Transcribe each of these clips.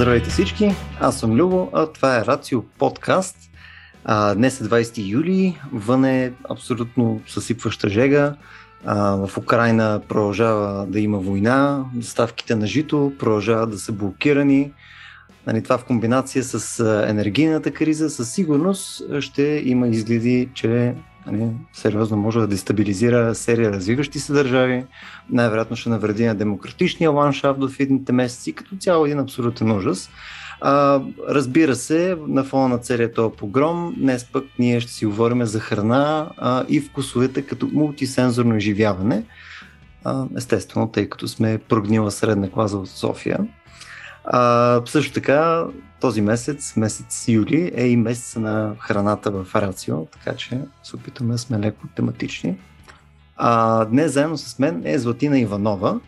Здравейте всички, аз съм Любо, а това е Рацио подкаст. А, днес е 20 юли, вън е абсолютно съсипваща жега. А, в Украина продължава да има война, доставките на жито продължават да са блокирани. Нали, това в комбинация с енергийната криза със сигурност ще има изгледи, че нали, сериозно може да дестабилизира серия развиващи се държави, най-вероятно ще навреди на демократичния ландшафт в едните месеци, като цяло един абсолютен ужас. А, разбира се, на фона на целият този погром, днес пък ние ще си говорим за храна а, и вкусовете като мултисензорно изживяване. А, естествено, тъй като сме прогнила средна класа от София. А, също така, този месец, месец юли, е и месец на храната в Рацио, така че се опитаме да сме леко тематични. А, днес заедно с мен е Златина Иванова,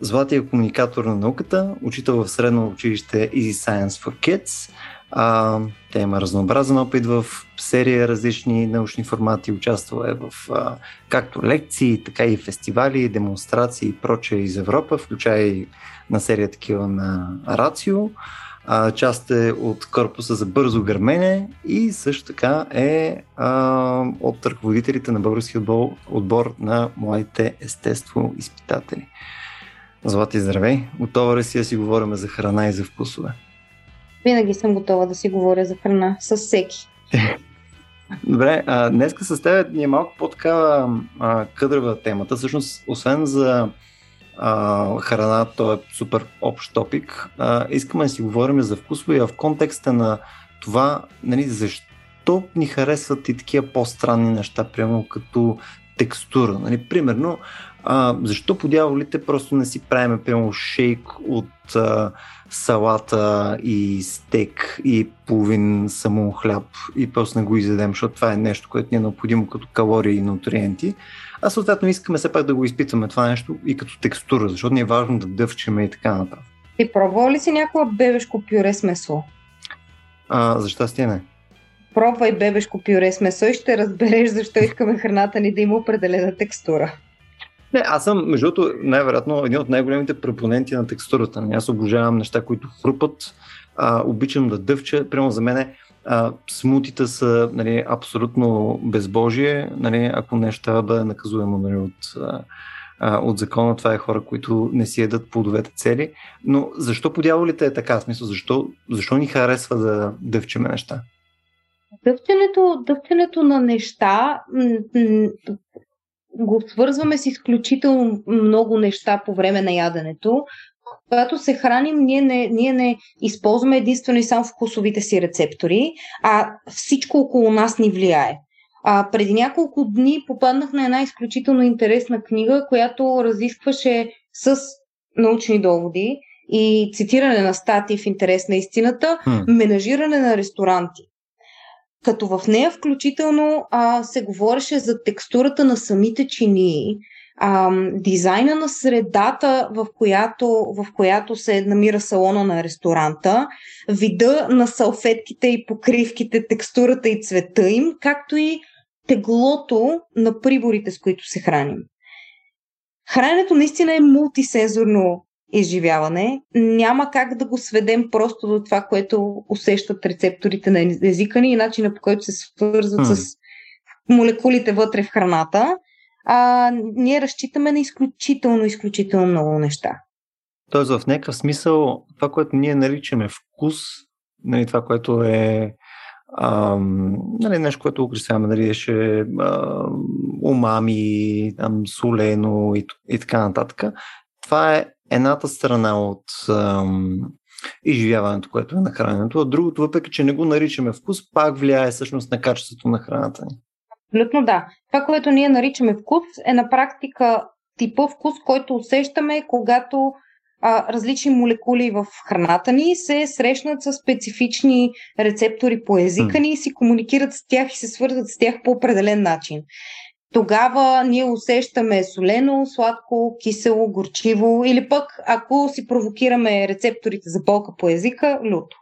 Златия е комуникатор на науката, учител в средно училище Easy Science for Kids. А, тя има разнообразен опит в серия различни научни формати, участвала е в а, както лекции, така и фестивали, демонстрации и прочее из Европа, включая и на серия такива на Рацио. А, част е от корпуса за бързо гърмене и също така е а, от ръководителите на български отбор, отбор на младите естество изпитатели. Злати, здравей! Готова ли си да си говорим за храна и за вкусове? Винаги съм готова да си говоря за храна с всеки. Добре, а, днеска с теб ни е малко по-такава къдрава темата. Всъщност, освен за а, храна, то е супер общ топик. А, искаме да си говорим за вкусове в контекста на това, нали, защо ни харесват и такива по-странни неща, прямо като текстура. Нали? Примерно, а, защо по дяволите просто не си правим прямо шейк от а, салата и стек и половин само хляб и просто не го изядем, защото това е нещо, което ни е необходимо като калории и нутриенти. А съответно искаме все пак да го изпитваме това нещо и като текстура, защото ни е важно да дъвчеме и така нататък. Ти пробвал ли си някога бебешко пюре с месо? А, за щастие не. Пробвай бебешко пюре с месо и ще разбереш защо искаме храната ни да има определена текстура. Не, аз съм, между другото, най-вероятно един от най-големите пропоненти на текстурата. Аз обожавам неща, които хрупат, а, обичам да дъвча. Прямо за мен а, смутите са нали, абсолютно безбожие. Нали, ако нещо да бъде наказуемо нали, от, а, от закона, това е хора, които не си едат плодовете цели. Но защо по дяволите е така? Смисъл, защо, защо ни харесва да дъвчеме неща? Дъвченето, дъвченето на неща го свързваме с изключително много неща по време на яденето. Когато се храним, ние не, ние не използваме единствено и само вкусовите си рецептори, а всичко около нас ни влияе. А, преди няколко дни попаднах на една изключително интересна книга, която разискваше с научни доводи и цитиране на статии в интерес на истината, менажиране на ресторанти като в нея включително а, се говореше за текстурата на самите чини, а, дизайна на средата, в която, в която се намира салона на ресторанта, вида на салфетките и покривките, текстурата и цвета им, както и теглото на приборите, с които се храним. Храненето наистина е мултисензорно изживяване. Няма как да го сведем просто до това, което усещат рецепторите на езика ни и начина по който се свързват hmm. с молекулите вътре в храната. А, ние разчитаме на изключително, изключително много неща. Тоест, в някакъв смисъл, това, което ние наричаме вкус, нали, това, което е ам, нали, нещо, което украсяваме, нали, ще умами, там, солено и, и така нататък. Това е едната страна от ам, изживяването, което е на храненето, а другото, въпреки че не го наричаме вкус, пак влияе всъщност на качеството на храната ни. Абсолютно да. Това, което ние наричаме вкус, е на практика типа вкус, който усещаме, когато а, различни молекули в храната ни се срещнат с специфични рецептори по езика ни и си комуникират с тях и се свързват с тях по определен начин тогава ние усещаме солено, сладко, кисело, горчиво или пък ако си провокираме рецепторите за болка по езика, люто.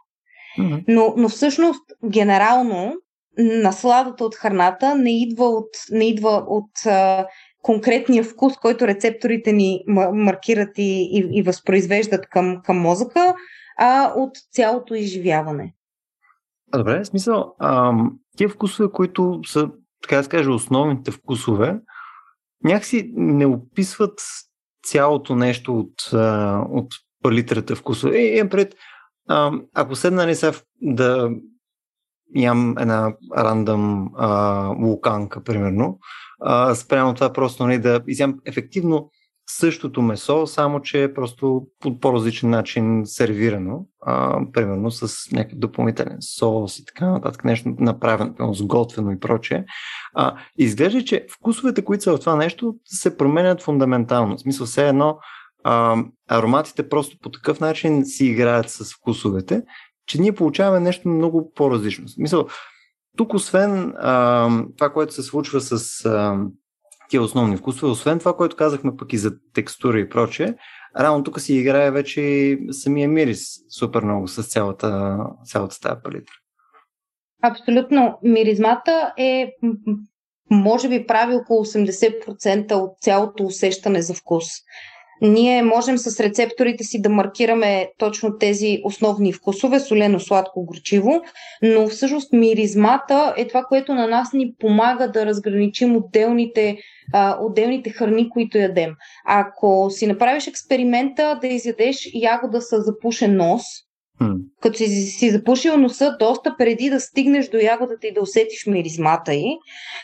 Mm-hmm. Но, но всъщност, генерално, насладата от храната не идва от, не идва от а, конкретния вкус, който рецепторите ни маркират и, и, и възпроизвеждат към, към мозъка, а от цялото изживяване. Добре, в смисъл, а, тия вкусове, които са, така да скажа, основните вкусове, някакси не описват цялото нещо от, от палитрата вкусове. И, имам пред, а, ако седна не са да ям една рандъм а, вулканка, примерно, а, спрямо това просто не, нали, да изям ефективно същото месо, само че е просто по по-различен начин сервирано, а, примерно с някакъв допълнителен соус и така нататък, нещо направено, сготвено и прочее. А, изглежда, че вкусовете, които са в това нещо, се променят фундаментално. В смисъл, все едно а, ароматите просто по такъв начин си играят с вкусовете, че ние получаваме нещо много по-различно. В смисъл, тук освен а, това, което се случва с а, тия основни вкусове, освен това, което казахме пък и за текстура и прочее, рано тук си играе вече самия мирис супер много с цялата, цялата тази палитра. Абсолютно. Миризмата е може би прави около 80% от цялото усещане за вкус. Ние можем с рецепторите си да маркираме точно тези основни вкусове, солено, сладко, горчиво, но всъщност миризмата е това, което на нас ни помага да разграничим отделните, а, отделните храни, които ядем. Ако си направиш експеримента да изядеш ягода с запушен нос, Hmm. Като си, си запушил носа доста преди да стигнеш до ягодата и да усетиш миризмата й,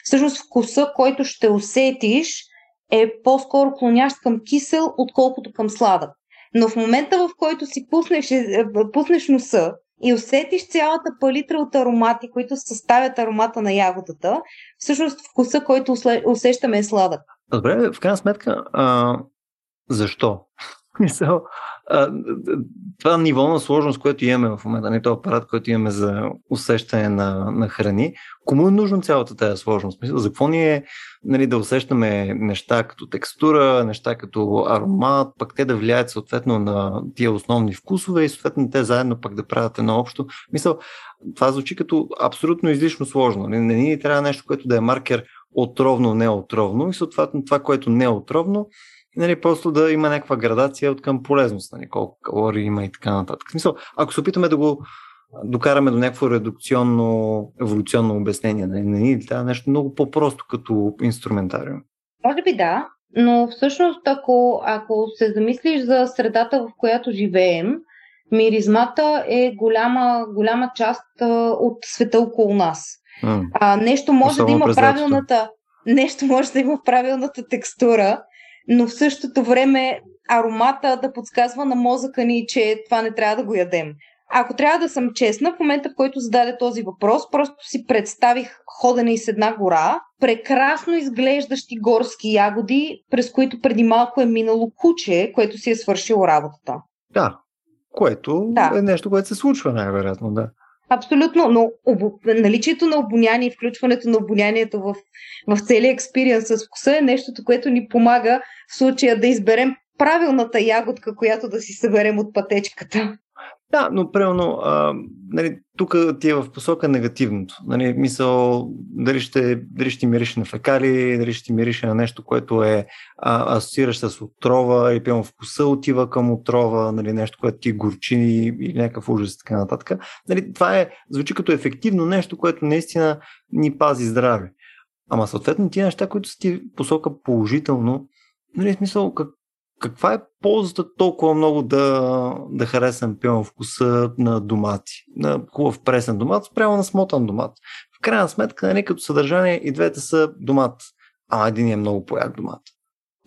всъщност вкуса, който ще усетиш, е по-скоро клонящ към кисел, отколкото към сладък. Но в момента, в който си пуснеш, е, пуснеш носа и усетиш цялата палитра от аромати, които съставят аромата на ягодата, всъщност вкуса, който усещаме е сладък. Добре, в крайна сметка, а, защо? Мисъл, това ниво на сложност, което имаме в момента, не този апарат, който имаме за усещане на, на храни, кому е нужно цялата тази сложност? Мисля, за какво ни е нали, да усещаме неща като текстура, неща като аромат, пък те да влияят съответно на тия основни вкусове и съответно те заедно пък да правят едно общо. Мисъл, това звучи като абсолютно излишно сложно. Не, не ни трябва нещо, което да е маркер отровно, неотровно и съответно това, което не е отровно, нали, просто да има някаква градация от към полезност, нали, колко калории има и така нататък. В смисъл, ако се опитаме да го докараме до някакво редукционно, еволюционно обяснение, нали, не ни трябва нещо много по-просто като инструментариум. Може би да, но всъщност ако, ако се замислиш за средата, в която живеем, миризмата е голяма, голяма част от света около нас. Mm. А, нещо може Особено да има правилната нещо може да има правилната текстура, но в същото време аромата да подсказва на мозъка ни, че това не трябва да го ядем. Ако трябва да съм честна, в момента, в който зададе този въпрос, просто си представих ходене из една гора, прекрасно изглеждащи горски ягоди, през които преди малко е минало куче, което си е свършило работата. Да, което да. е нещо, което се случва най-вероятно, да. Абсолютно, но обо... наличието на обоняние и включването на обонянието в, в целия експириенс с вкуса е нещото, което ни помага в случая да изберем правилната ягодка, която да си съберем от пътечката. Да, но а, нали, тук ти е в посока негативното. Нали, мисъл, дали ще, дали ще мирише на фекали, дали ще мирише на нещо, което е а, асоциираш с отрова, или пълно вкуса отива към отрова, нали, нещо, което ти горчи или някакъв ужас и така нататък. Нали, това е, звучи като ефективно нещо, което наистина ни пази здраве. Ама съответно тия неща, които са ти посока положително, нали, смисъл, как, каква е ползата толкова много да, да харесам пълно вкуса на домати, на хубав пресен домат, спрямо на смотан домат. В крайна сметка, нали, като съдържание и двете са домат, а един е много пояк домат.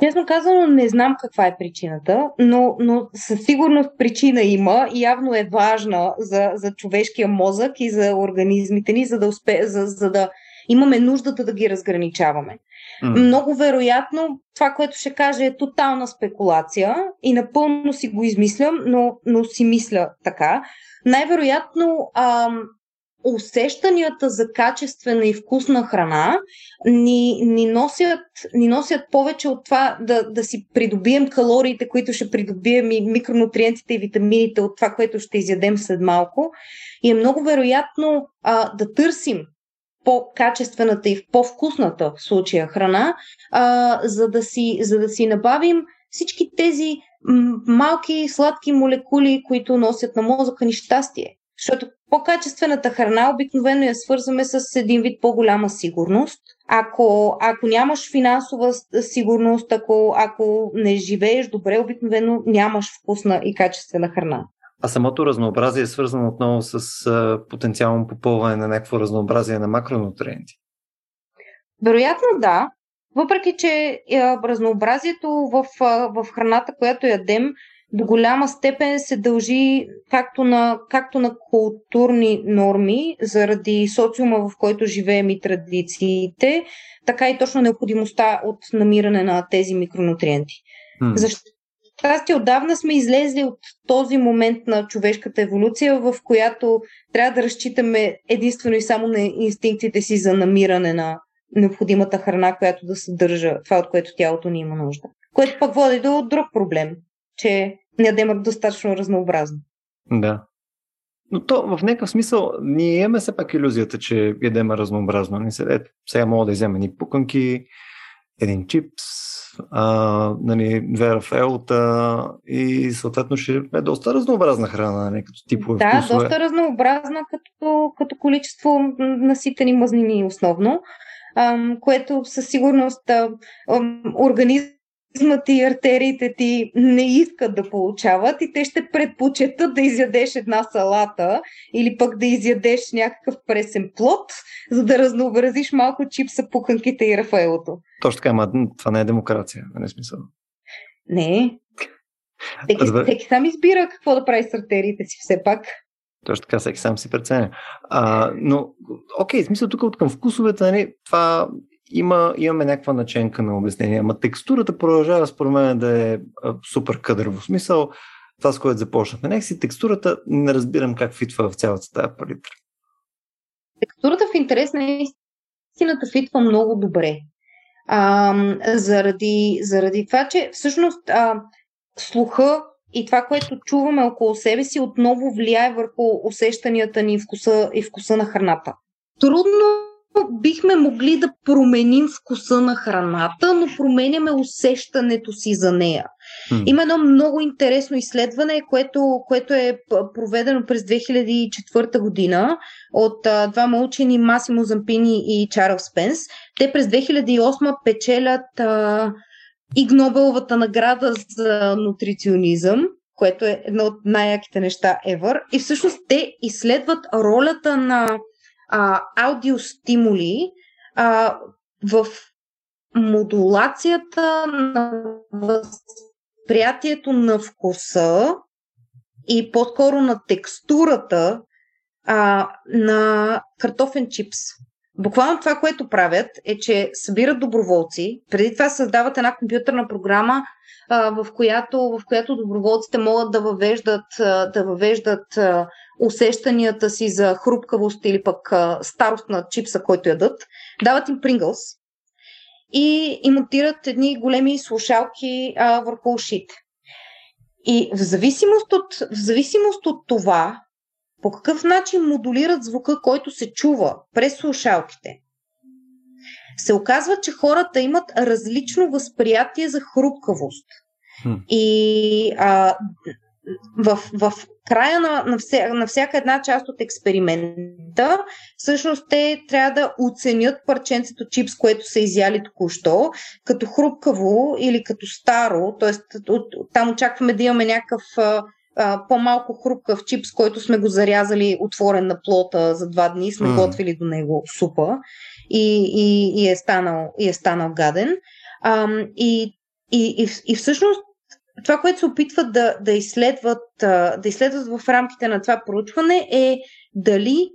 Честно казано, не знам каква е причината, но, но със сигурност причина има и явно е важна за, за човешкия мозък и за организмите ни, за да, успе, за, за да имаме нуждата да ги разграничаваме. Mm. Много вероятно това, което ще кажа е тотална спекулация и напълно си го измислям, но, но си мисля така. Най-вероятно ам, усещанията за качествена и вкусна храна ни, ни, носят, ни носят повече от това да, да си придобием калориите, които ще придобием и микронутриентите и витамините от това, което ще изядем след малко. И е много вероятно а, да търсим по-качествената и по-вкусната в случая храна, а, за, да си, за да си набавим всички тези малки сладки молекули, които носят на мозъка ни щастие. Защото по-качествената храна обикновено я свързваме с един вид по-голяма сигурност. Ако, ако нямаш финансова сигурност, ако, ако не живееш добре, обикновено нямаш вкусна и качествена храна. А самото разнообразие е свързано отново с а, потенциално попълване на някакво разнообразие на макронутриенти? Вероятно да, въпреки че а, разнообразието в, а, в храната, която ядем, до голяма степен се дължи както на, както на културни норми, заради социума, в който живеем и традициите, така и точно необходимостта от намиране на тези микронутриенти. Hmm. Защо щастие отдавна сме излезли от този момент на човешката еволюция, в която трябва да разчитаме единствено и само на инстинктите си за намиране на необходимата храна, която да съдържа това, от което тялото ни има нужда. Което пък води до друг проблем, че не ядем достатъчно разнообразно. Да. Но то в някакъв смисъл ние имаме все пак иллюзията, че ядем разнообразно. Не се, ето, сега мога да взема ни пуканки, един чипс, а, нали, две рафелта и съответно ще е доста разнообразна храна, не като типове Да, вкусове. доста разнообразна като, като количество наситени мазнини основно, ам, което със сигурност ам, организъм организмът и артериите ти не искат да получават и те ще предпочетат да изядеш една салата или пък да изядеш някакъв пресен плод, за да разнообразиш малко чипса, пуканките и рафаелото. Точно така, ама това не е демокрация, не е смисъл. Не. Всеки, всеки сам избира какво да прави с артериите си все пак. Точно така, всеки сам си преценя. А, но, окей, смисъл тук от към вкусовете, нали, това има, имаме някаква наченка на обяснение, ама текстурата продължава според мен да е супер къдърво смисъл. Това, с което започнахме. Си текстурата не разбирам как фитва в цялата тази палитра. Текстурата в интерес на истината фитва много добре. А, заради, заради това, че всъщност а, слуха и това, което чуваме около себе си, отново влияе върху усещанията ни и вкуса, и вкуса на храната. Трудно бихме могли да променим вкуса на храната, но променяме усещането си за нея. Hmm. Има едно много интересно изследване, което, което е проведено през 2004 година от а, двама учени Масимо Зампини и Чарлз Спенс. Те през 2008 печелят а, Иг Нобеловата награда за нутриционизъм, което е едно от най-яките неща ever. И всъщност те изследват ролята на а, аудиостимули а, в модулацията на възприятието на вкуса и по-скоро на текстурата а, на картофен чипс. Буквално това, което правят, е, че събират доброволци. Преди това създават една компютърна програма, в, която, в която доброволците могат да въвеждат, да въвеждат усещанията си за хрупкавост или пък старост на чипса, който ядат. Дават им Прингълс и имонтират едни големи слушалки върху ушите. И в зависимост, от, в зависимост от това, по какъв начин модулират звука, който се чува през слушалките, се оказва, че хората имат различно възприятие за хрупкавост. Хм. И а, в, в края на, на, вся, на всяка една част от експеримента, всъщност те трябва да оценят парченцето чипс, което са изяли току-що, като хрупкаво или като старо, т.е. там очакваме да имаме някакъв а, по-малко хрупкав чипс, който сме го зарязали отворен на плота за два дни, сме mm. готвили до него супа и, и, и, е, станал, и е станал гаден. А, и, и, и, и всъщност това, което се опитват да, да, изследват, да изследват в рамките на това проучване е дали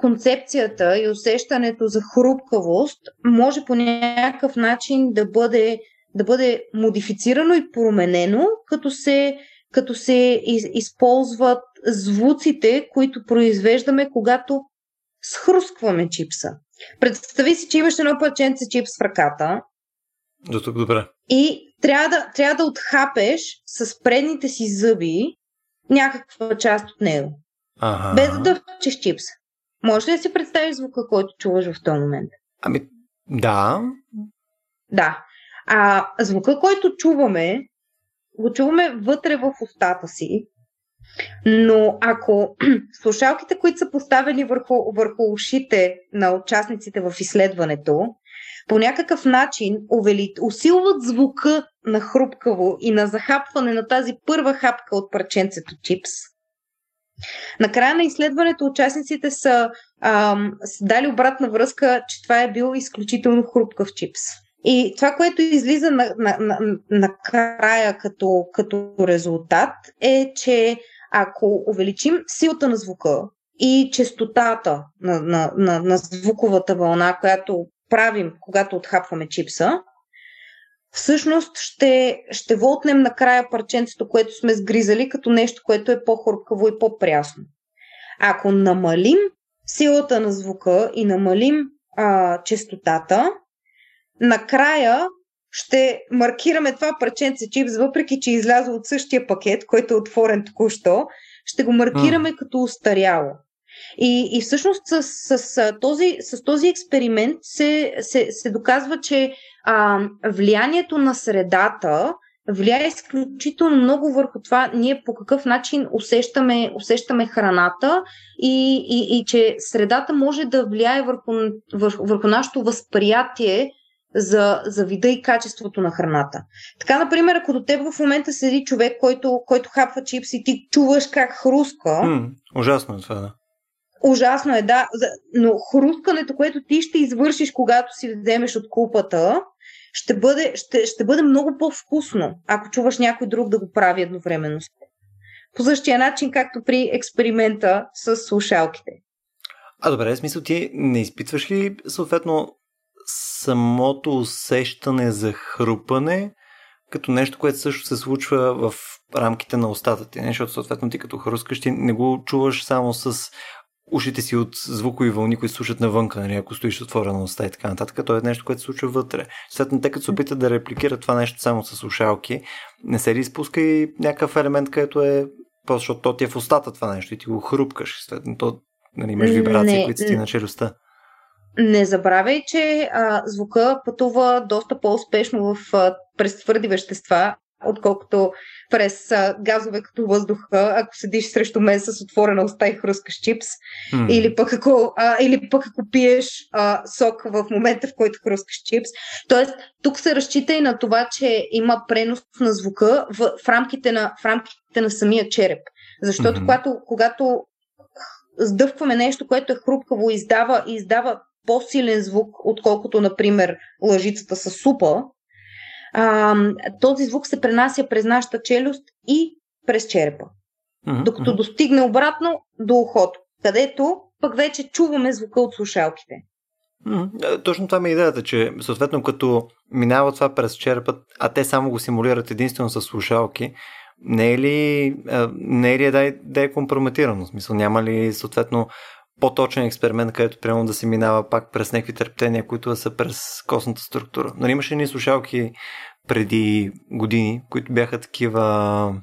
концепцията и усещането за хрупкавост може по някакъв начин да бъде, да бъде модифицирано и променено, като се, като се из, използват звуците, които произвеждаме, когато схрускваме чипса. Представи си, че имаш едно парченце чипс в ръката. До тук добре. И трябва да, трябва да отхапеш с предните си зъби някаква част от него. Ага. Без да дъвчеш чипс. Може ли да си представиш звука, който чуваш в този момент? Ами, да. Да. А звука, който чуваме, го чуваме вътре в устата си, но ако слушалките, които са поставени върху, върху ушите на участниците в изследването, по някакъв начин увели, усилват звука на хрупкаво и на захапване на тази първа хапка от парченцето чипс, Накрая на изследването участниците са ам, дали обратна връзка, че това е бил изключително хрупкав чипс. И това, което излиза на, на, на, на края като, като резултат е, че ако увеличим силата на звука и частотата на, на, на, на звуковата вълна, която правим, когато отхапваме чипса, всъщност ще, ще вотнем накрая парченцето, което сме сгризали, като нещо, което е по-хрупкаво и по-прясно. Ако намалим силата на звука и намалим а, частотата, накрая ще маркираме това парченце чипс, въпреки че излязло от същия пакет, който е отворен току-що, ще го маркираме mm. като устаряло. И, и всъщност с, с, с, този, с този експеримент се, се, се доказва, че а, влиянието на средата влияе изключително много върху това ние по какъв начин усещаме, усещаме храната и, и, и че средата може да влияе върху, върху, върху нашето възприятие за, за вида и качеството на храната. Така, например, ако до теб в момента седи човек, който, който хапва чипс и ти чуваш как хруска. М, ужасно е това, да. Ужасно е, да. Но хрускането, което ти ще извършиш, когато си вземеш от купата, ще бъде, ще, ще бъде много по-вкусно, ако чуваш някой друг да го прави едновременно По същия начин, както при експеримента с слушалките. А добре, в смисъл ти не изпитваш ли съответно самото усещане за хрупане като нещо, което също се случва в рамките на устата ти, защото съответно ти като хрускаш ти не го чуваш само с ушите си от звукови вълни, които слушат навънка, нали, ако стоиш отворена уста и така нататък. То е нещо, което се случва вътре. Следно, те като се опитат да репликират това нещо само с слушалки, не се ли изпуска и някакъв елемент, където е защото то ти е в устата това нещо и ти го хрупкаш. Следно, то нали, имаш вибрации, не, които ти на челюстта. Не забравяй, че а, звука пътува доста по-успешно в, а, през твърди вещества, отколкото през а, газове като въздуха, ако седиш срещу мен с отворена уста и хрускаш чипс, mm. или, пък ако, а, или пък ако пиеш а, сок в момента, в който хрускаш чипс. Тоест, тук се разчита и на това, че има пренос на звука в, в, рамките, на, в рамките на самия череп. Защото mm-hmm. когато, когато сдъвкваме нещо, което е хрупкаво, издава, издава по-силен звук, отколкото, например, лъжицата с супа, а, този звук се пренася през нашата челюст и през черепа. Mm-hmm. Докато достигне обратно до ухото, където пък вече чуваме звука от слушалките. Mm-hmm. Точно това ми е идеята, че съответно като минава това през черепа, а те само го симулират единствено с слушалки, не е ли, не е, ли да, е, да е компрометирано? В смисъл, няма ли съответно по-точен експеримент, където прямо да се минава пак през някакви търптения, които са през костната структура. Но имаше ни слушалки преди години, които бяха такива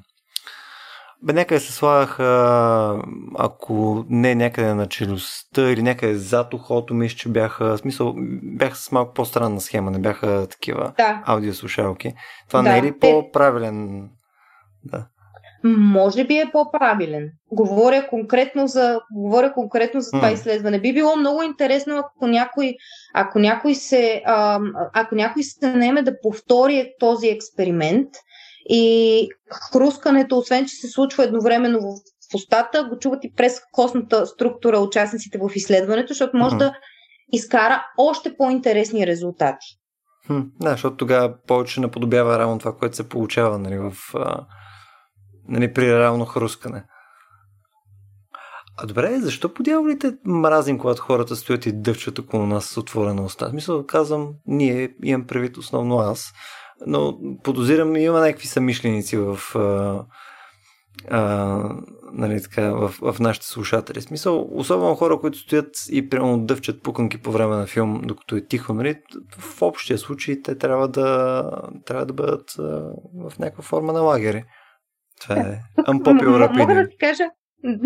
бе, някъде се слагаха, ако не някъде на челюстта или някъде зад ухото, мисля, че бяха, в смисъл, бяха с малко по-странна схема, не бяха такива да. аудиослушалки. Това да. не е ли по-правилен? Да. Може би е по-правилен. Говоря конкретно за, говоря конкретно за това изследване. Би било много интересно, ако някой, ако някой се, а, ако някой се наеме да повтори този експеримент и хрускането, освен че се случва едновременно в устата, го чуват и през костната структура участниците в изследването, защото може mm. да изкара още по-интересни резултати. Хм, да, защото тогава повече наподобява равно това, което се получава нали, в нали, при реално хрускане. А добре, защо по дяволите мразим, когато хората стоят и дъвчат около нас с отворена уста? Мисля, казвам, ние имам предвид основно аз, но подозирам, има някакви самишленици в, а, нали, така, в, в нашите слушатели. Смисъл, особено хора, които стоят и прямо дъвчат пуканки по време на филм, докато е тихо, нали, в общия случай те трябва да, трябва да бъдат а, в някаква форма на лагери. Това е unpopular Мога да ти кажа,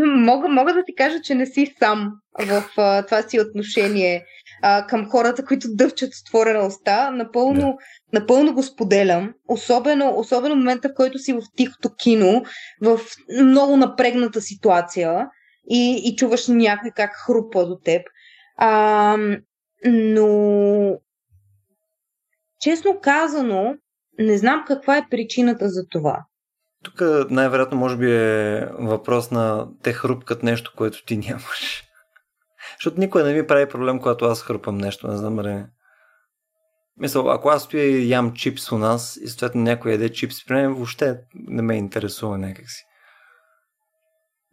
мога, мога да ти кажа, че не си сам в а, това си отношение а, към хората, които дъвчат отворена уста. Напълно, да. напълно го споделям. Особено, особено момента, в който си в тихото кино, в много напрегната ситуация и, и чуваш някой как хрупа до теб. А, но, честно казано, не знам каква е причината за това. Тук най-вероятно може би е въпрос на те хрупкат нещо, което ти нямаш. Защото никой не ми прави проблем, когато аз хрупам нещо, не знам ли. Мисъл, ако аз стоя и ям чипс у нас и съответно някой яде чипс при мен, въобще не ме интересува някакси.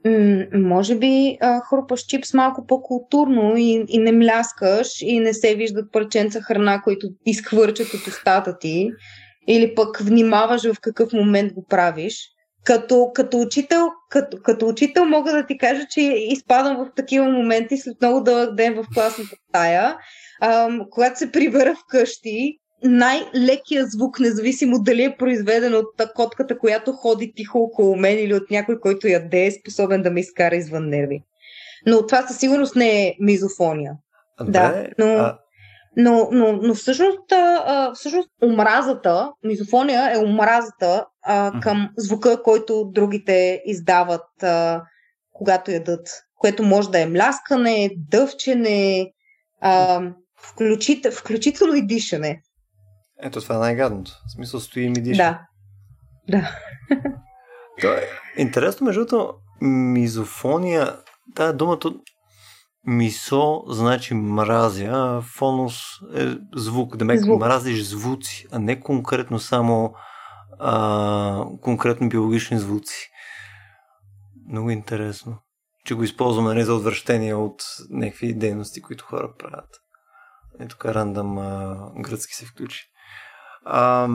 М- може би а, хрупаш чипс малко по-културно и, и не мляскаш и не се виждат парченца храна, които изхвърчат от устата ти или пък внимаваш в какъв момент го правиш. Като, като, учител, като, като учител мога да ти кажа, че изпадам в такива моменти след много дълъг ден в класната стая, ам, когато се прибера вкъщи, най-лекия звук, независимо дали е произведен от котката, която ходи тихо около мен или от някой, който яде, е способен да ме изкара извън нерви. Но това със сигурност не е мизофония. Добре, да, но... А, но, но, но всъщност, а, всъщност омразата, мизофония е омразата а, към звука, който другите издават, а, когато ядат. Което може да е мляскане, дъвчене, а, включител, включително и дишане. Ето това е най-гадното. В смисъл стои и ми диша. Да. Да. То е интересно, между другото, мизофония, тази думата Мисо значи мразя, а фонус е звук. Да ме звук. мразиш звуци, а не конкретно само а, конкретно биологични звуци. Много интересно. Че го използваме не за отвращение от някакви дейности, които хора правят. И тук рандъм а, гръцки се включи. А,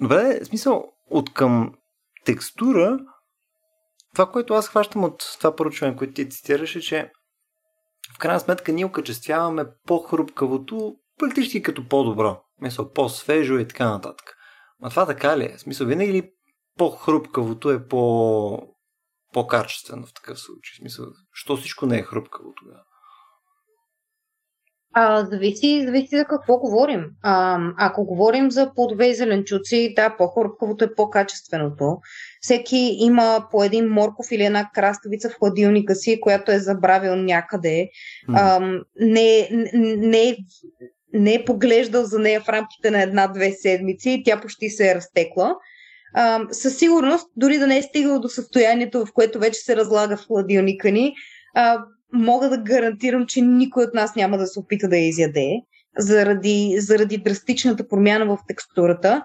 добре, смисъл, от към текстура, това, което аз хващам от това поручване, което ти цитираше, че в крайна сметка ние окачествяваме по-хрупкавото практически като по-добро. Мисъл, по-свежо и така нататък. А това така ли е? В смисъл, винаги ли по-хрупкавото е по... по-качествено в такъв случай? В смисъл, що всичко не е хрупкаво тогава? А, зависи, зависи за какво говорим. А, ако говорим за плодове и зеленчуци, да, по-хрупкавото е по-качественото. Всеки има по един морков или една краставица в хладилника си, която е забравил някъде. А, не, не, не е поглеждал за нея в рамките на една-две седмици и тя почти се е разтекла. А, със сигурност, дори да не е стигал до състоянието, в което вече се разлага в хладилника ни, а, мога да гарантирам, че никой от нас няма да се опита да я изяде, заради, заради драстичната промяна в текстурата.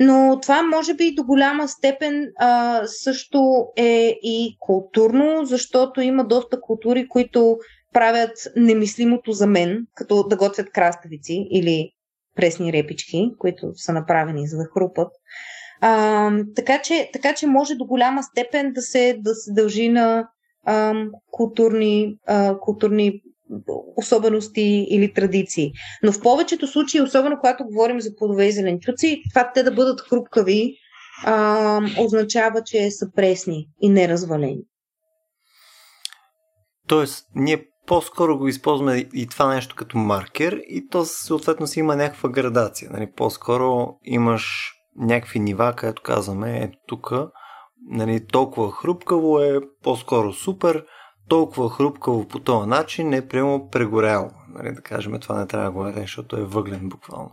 Но това може би до голяма степен а, също е и културно, защото има доста култури, които правят немислимото за мен, като да готвят краставици или пресни репички, които са направени за да хрупат. А, така, че, така че може до голяма степен да се, да се дължи на а, културни, а, културни особености или традиции. Но в повечето случаи, особено когато говорим за плодове и зеленчуци, това те да бъдат хрупкави а, означава, че са пресни и неразвалени. Тоест, ние по-скоро го използваме и това нещо като маркер и то съответно си има някаква градация. Нали? По-скоро имаш някакви нива, където казваме, ето тук нали, толкова хрупкаво е по-скоро супер, толкова хрупкаво по този начин е прямо прегоряло. Нали, да кажем, това не трябва да го е, защото е въглен буквално.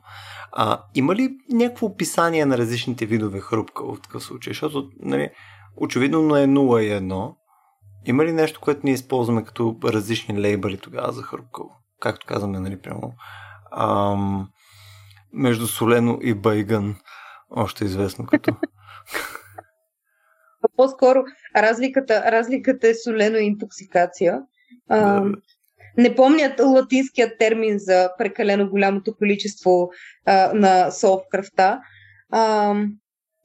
А, има ли някакво описание на различните видове хрупкаво в такъв случай? Защото, нали, очевидно е 0 и 1. Има ли нещо, което ние използваме като различни лейбъли тогава за хрупкаво? Както казваме, нали, прямо ам, между солено и байгън, още известно като по-скоро разликата, разликата е солено интоксикация. А, не помнят латинският термин за прекалено голямото количество а, на сол в кръвта. А,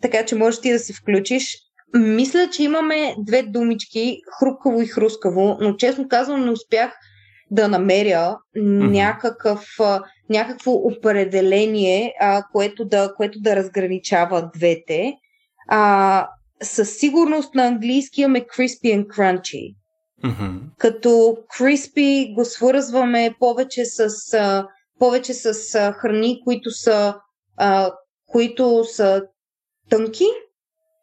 така че можеш ти да се включиш. Мисля, че имаме две думички, хрупкаво и хрускаво, но честно казвам не успях да намеря някакъв, някакво определение, а, което, да, което да разграничава двете. А, със сигурност на английски имаме crispy and crunchy. Mm-hmm. Като crispy го свързваме повече с, а, повече с а, храни, които са, а, които са тънки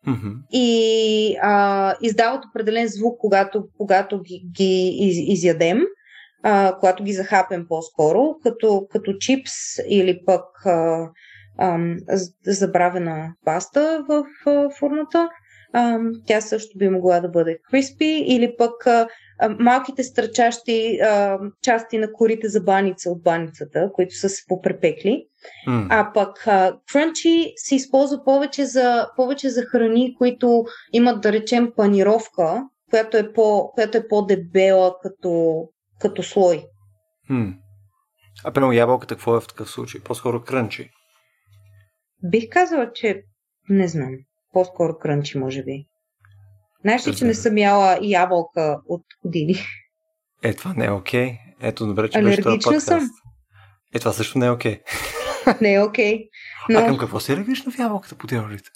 Mm-hmm. и а, издават определен звук, когато, когато ги, ги из, изядем, а, когато ги захапем по-скоро, като, като чипс или пък а, а, забравена паста в а, фурната. А, тя също би могла да бъде криспи или пък а, малките стърчащи а, части на корите за баница от баницата, които са се попрепекли. Mm. А пък крънчи се използва повече за, повече за храни, които имат, да речем, панировка, която е, по, която е по-дебела като, като слой. Mm. А прямо ябълката какво е в такъв случай? По-скоро крънчи. Бих казала, че не знам. По-скоро крънчи, може би. Знаеш ли, че не съм яла ябълка от години? Е, това не е окей. Okay. Ето, добре, че беше това съм. Е, това също не е окей. Okay. не е окей. Okay. Но... А към какво се алергично в ябълката по теорията?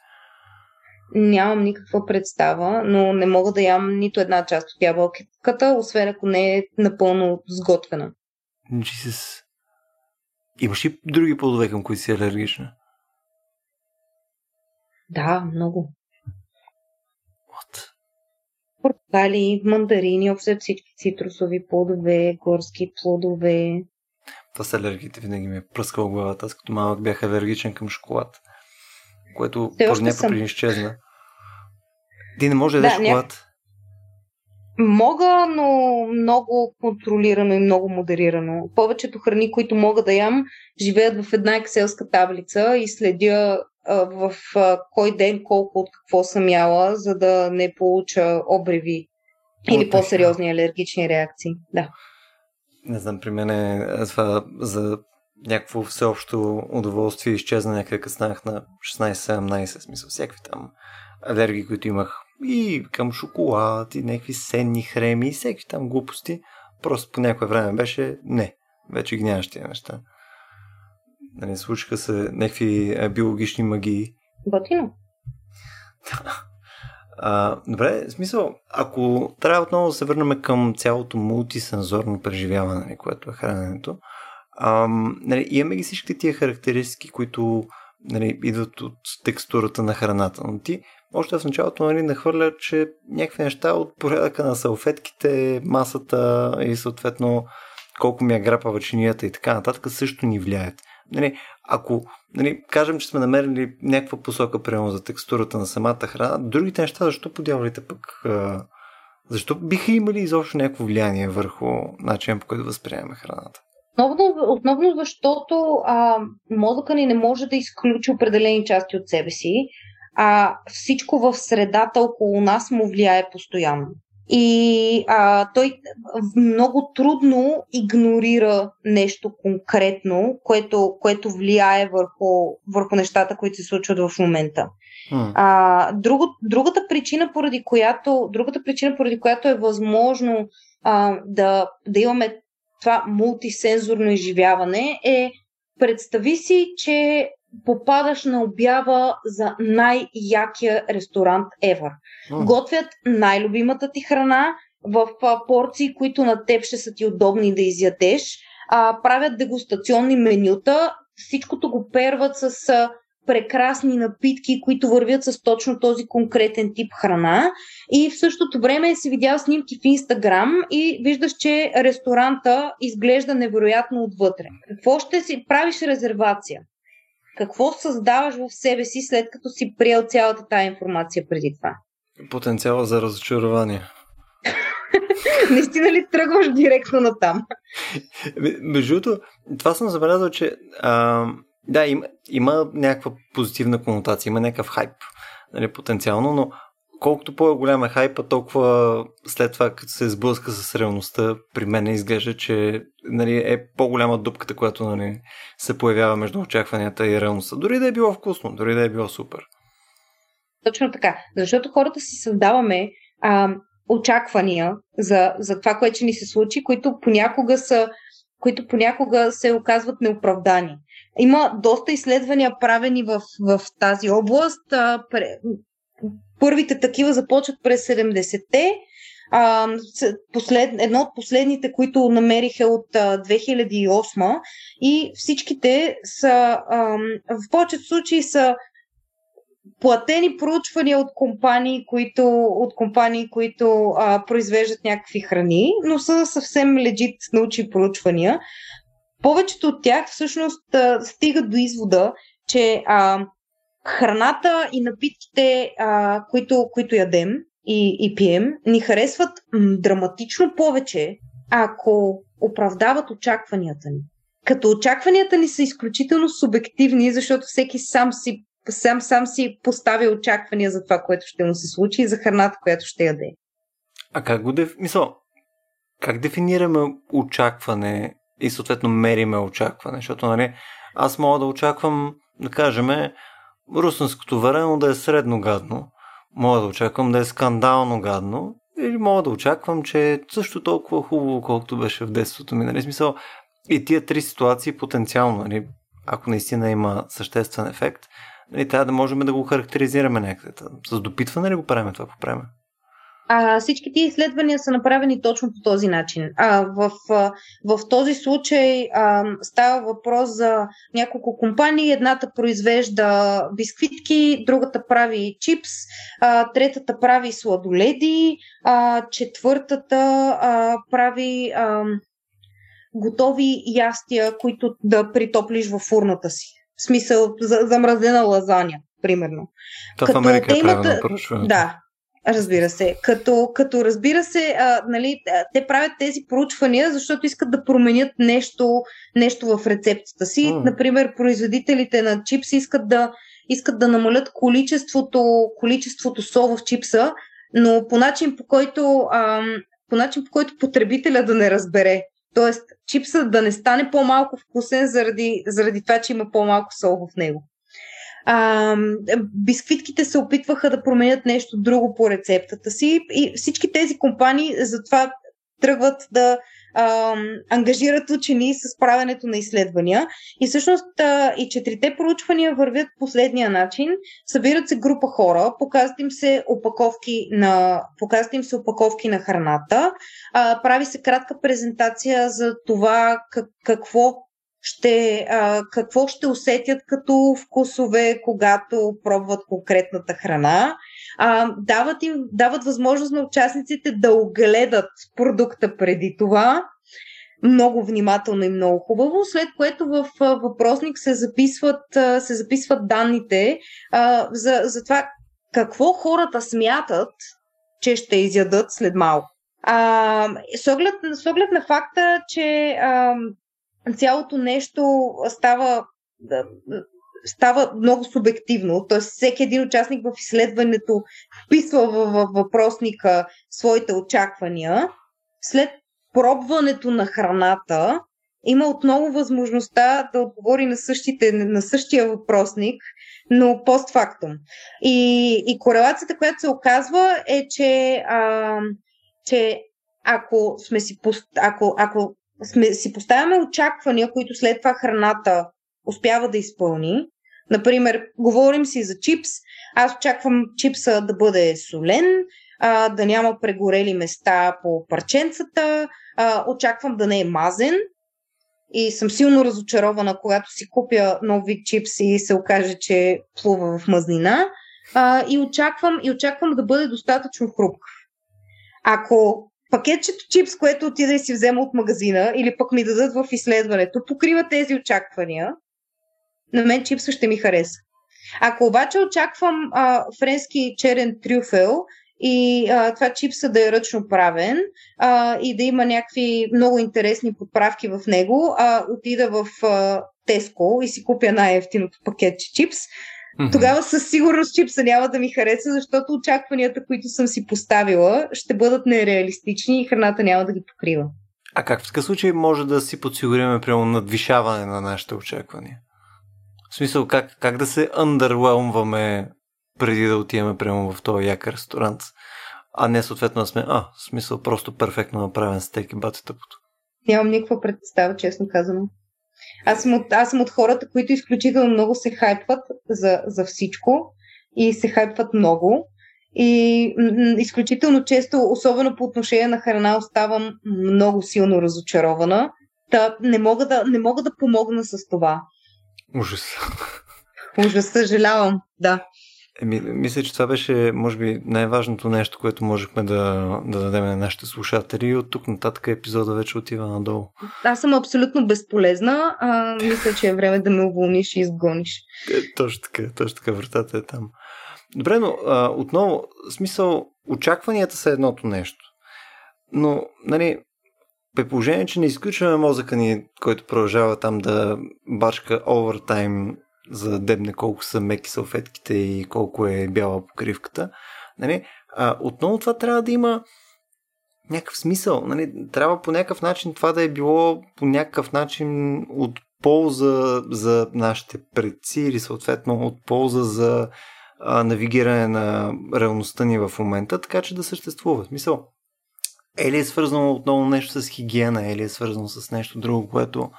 Нямам никаква представа, но не мога да ям нито една част от ябълката, освен ако не е напълно сготвена. Jesus. Имаш ли други плодове, към които си алергична? Да, много. What? Портокали, мандарини, общо всички цитрусови плодове, горски плодове. Това са алергите, винаги ми е пръскал главата. Аз като малък бях алергичен към шоколад, което някаква причина изчезна. Ти не може да, да шоколад? Ня... Мога, но много контролирано и много модерирано. Повечето храни, които мога да ям, живеят в една екселска таблица и следя в кой ден колко от какво съм яла, за да не получа обреви или по-сериозни алергични реакции. Да. Не знам, при мен е това за някакво всеобщо удоволствие изчезна някъде като станах на 16-17, смисъл всякакви там алергии, които имах и към шоколад, и някакви сенни хреми, и всеки там глупости. Просто по някое време беше не. Вече ги нямаш тия неща. Нали, случиха се някакви биологични магии. Готино. А, добре, в смисъл, ако трябва отново да се върнем към цялото мултисензорно преживяване, нали, което е храненето, ам, нали, имаме ги всички тия характеристики, които нали, идват от текстурата на храната. Но ти още в началото нали, нахвърля, че някакви неща от порядъка на салфетките, масата и съответно колко ми е грапава чинията и така нататък също ни влияят. Нали, ако нали, кажем, че сме намерили някаква посока прямо за текстурата на самата храна, другите неща, защо подявалите пък защо биха имали изобщо някакво влияние върху начинът по който възприемаме храната? Основно, основно защото а, мозъка ни не може да изключи определени части от себе си, а всичко в средата около нас му влияе постоянно. И а, той много трудно игнорира нещо конкретно, което, което влияе върху, върху нещата, които се случват в момента. А, друго, другата, причина, поради която, другата причина, поради която е възможно а, да, да имаме това мултисензорно изживяване е представи си, че попадаш на обява за най-якия ресторант ever. Mm. Готвят най-любимата ти храна в порции, които на теб ще са ти удобни да изядеш. А, правят дегустационни менюта, всичкото го перват с прекрасни напитки, които вървят с точно този конкретен тип храна. И в същото време си видял снимки в Инстаграм и виждаш, че ресторанта изглежда невероятно отвътре. Какво ще си правиш резервация? Какво създаваш в себе си, след като си приел цялата тази информация преди това? Потенциала за разочарование. Наистина ли тръгваш директно на там? Между другото, това съм забелязал, че а, да, има, има някаква позитивна конотация, има някакъв хайп, нали, потенциално, но колкото по-голям е хайпа, толкова след това, като се сблъска с реалността, при мен изглежда, че нали, е по-голяма дупката, която нали, се появява между очакванията и реалността. Дори да е било вкусно, дори да е било супер. Точно така. Защото хората си създаваме а, очаквания за, за това, което ни се случи, които понякога са които понякога се оказват неоправдани. Има доста изследвания правени в, в тази област. А, първите такива започват през 70-те а, послед, едно от последните, които намериха от а, 2008 и всичките са, а, в повечето случаи са платени проучвания от компании, които, от компании, които а, произвеждат някакви храни, но са съвсем легит научни проучвания. Повечето от тях всъщност а, стигат до извода, че а, храната и напитките, а, които, които ядем и, и пием, ни харесват м- драматично повече, ако оправдават очакванията ни. Като очакванията ни са изключително субективни, защото всеки сам си сам, сам си поставя очаквания за това, което ще му се случи и за храната, която ще яде. А как го деф... Мисъл, как дефинираме очакване и съответно мериме очакване? Защото, нали, аз мога да очаквам, да кажем, русенското варено да е средно гадно. Мога да очаквам да е скандално гадно. Или мога да очаквам, че е също толкова хубаво, колкото беше в детството ми. Нали? Смисъл, и тия три ситуации потенциално, нали, ако наистина има съществен ефект, нали, трябва да можем да го характеризираме някъде. С допитване ли го правим това по време? А, всички тези изследвания са направени точно по този начин. А, в, в този случай а, става въпрос за няколко компании. Едната произвежда бисквитки, другата прави чипс, а, третата прави сладоледи, а, четвъртата а, прави а, готови ястия, които да притоплиш в фурната си. В смисъл, за, замразена лазаня, примерно. То в Америка е имат... Да, Разбира се. Като, като разбира се, а, нали, те правят тези проучвания, защото искат да променят нещо, нещо в рецептата си. Mm. Например, производителите на чипси искат да, искат да намалят количеството, количеството сол в чипса, но по начин по който, а, по начин по който потребителя да не разбере. Тоест, чипсът да не стане по-малко вкусен заради, заради това, че има по-малко сол в него. А, бисквитките се опитваха да променят нещо друго по рецептата си и всички тези компании затова тръгват да а, ангажират учени с правенето на изследвания. И всъщност а, и четирите проучвания вървят последния начин. Събират се група хора, показват им се опаковки на, показват им се опаковки на храната, а, прави се кратка презентация за това как, какво ще, а, какво ще усетят като вкусове, когато пробват конкретната храна. А, дават, им, дават възможност на участниците да огледат продукта преди това. Много внимателно и много хубаво, след което в въпросник се записват, се записват данните а, за, за това какво хората смятат, че ще изядат след малко. А, с, оглед, с оглед на факта, че цялото нещо става, става много субективно. Т.е. всеки един участник в изследването вписва в въпросника своите очаквания. След пробването на храната има отново възможността да отговори на, същите, на същия въпросник, но постфактум. И, и корелацията, която се оказва е, че, а, че ако, сме си, ако, ако сме, си поставяме очаквания, които след това храната успява да изпълни. Например, говорим си за чипс. Аз очаквам чипса да бъде солен, а, да няма прегорели места по парченцата, а, очаквам да не е мазен. И съм силно разочарована, когато си купя нов вид чипс и се окаже, че плува в мазнина. А, и, очаквам, и очаквам да бъде достатъчно хрупкав. Ако пакетчето чипс, което отида и си взема от магазина или пък ми дадат в изследването, покрива тези очаквания, на мен чипса ще ми хареса. Ако обаче очаквам а, френски черен трюфел и а, това чипса да е ръчно правен а, и да има някакви много интересни подправки в него, а отида в а, Теско и си купя най-ефтиното пакетче чипс, Mm-hmm. Тогава със сигурност чипса няма да ми хареса, защото очакванията, които съм си поставила, ще бъдат нереалистични и храната няма да ги покрива. А как в такъв случай може да си подсигуриме прямо надвишаване на нашите очаквания? В смисъл, как, как да се underwhelmваме преди да отиваме прямо в този як ресторант, а не съответно да сме, а, в смисъл просто перфектно направен стейк и бате тъпото. Нямам никаква представа, честно казано. Аз съм от, аз съм от хората, които изключително много се хайпват за, за всичко и се хайпват много. и м- изключително често, особено по отношение на храна, оставам много силно разочарована. Та не мога да, не мога да помогна с това. Ужас. Ужас, съжалявам, да. Еми, мисля, че това беше, може би, най-важното нещо, което можехме да, да дадем на нашите слушатели и от тук нататък епизода вече отива надолу. Аз съм абсолютно безполезна. А, мисля, че е време да ме уволниш и изгониш. Е, точно така, точно така, вратата е там. Добре, но а, отново, смисъл, очакванията са едното нещо. Но, нали, при положение, че не изключваме мозъка ни, който продължава там да бачка овертайм за да дебне колко са меки салфетките и колко е бяла покривката. Нали? А, отново това трябва да има някакъв смисъл. Нали? Трябва по някакъв начин това да е било по някакъв начин от полза за нашите предци или съответно от полза за а, навигиране на реалността ни в момента, така че да съществува. Смисъл. Или е свързано отново нещо с хигиена, или е свързано с нещо друго, което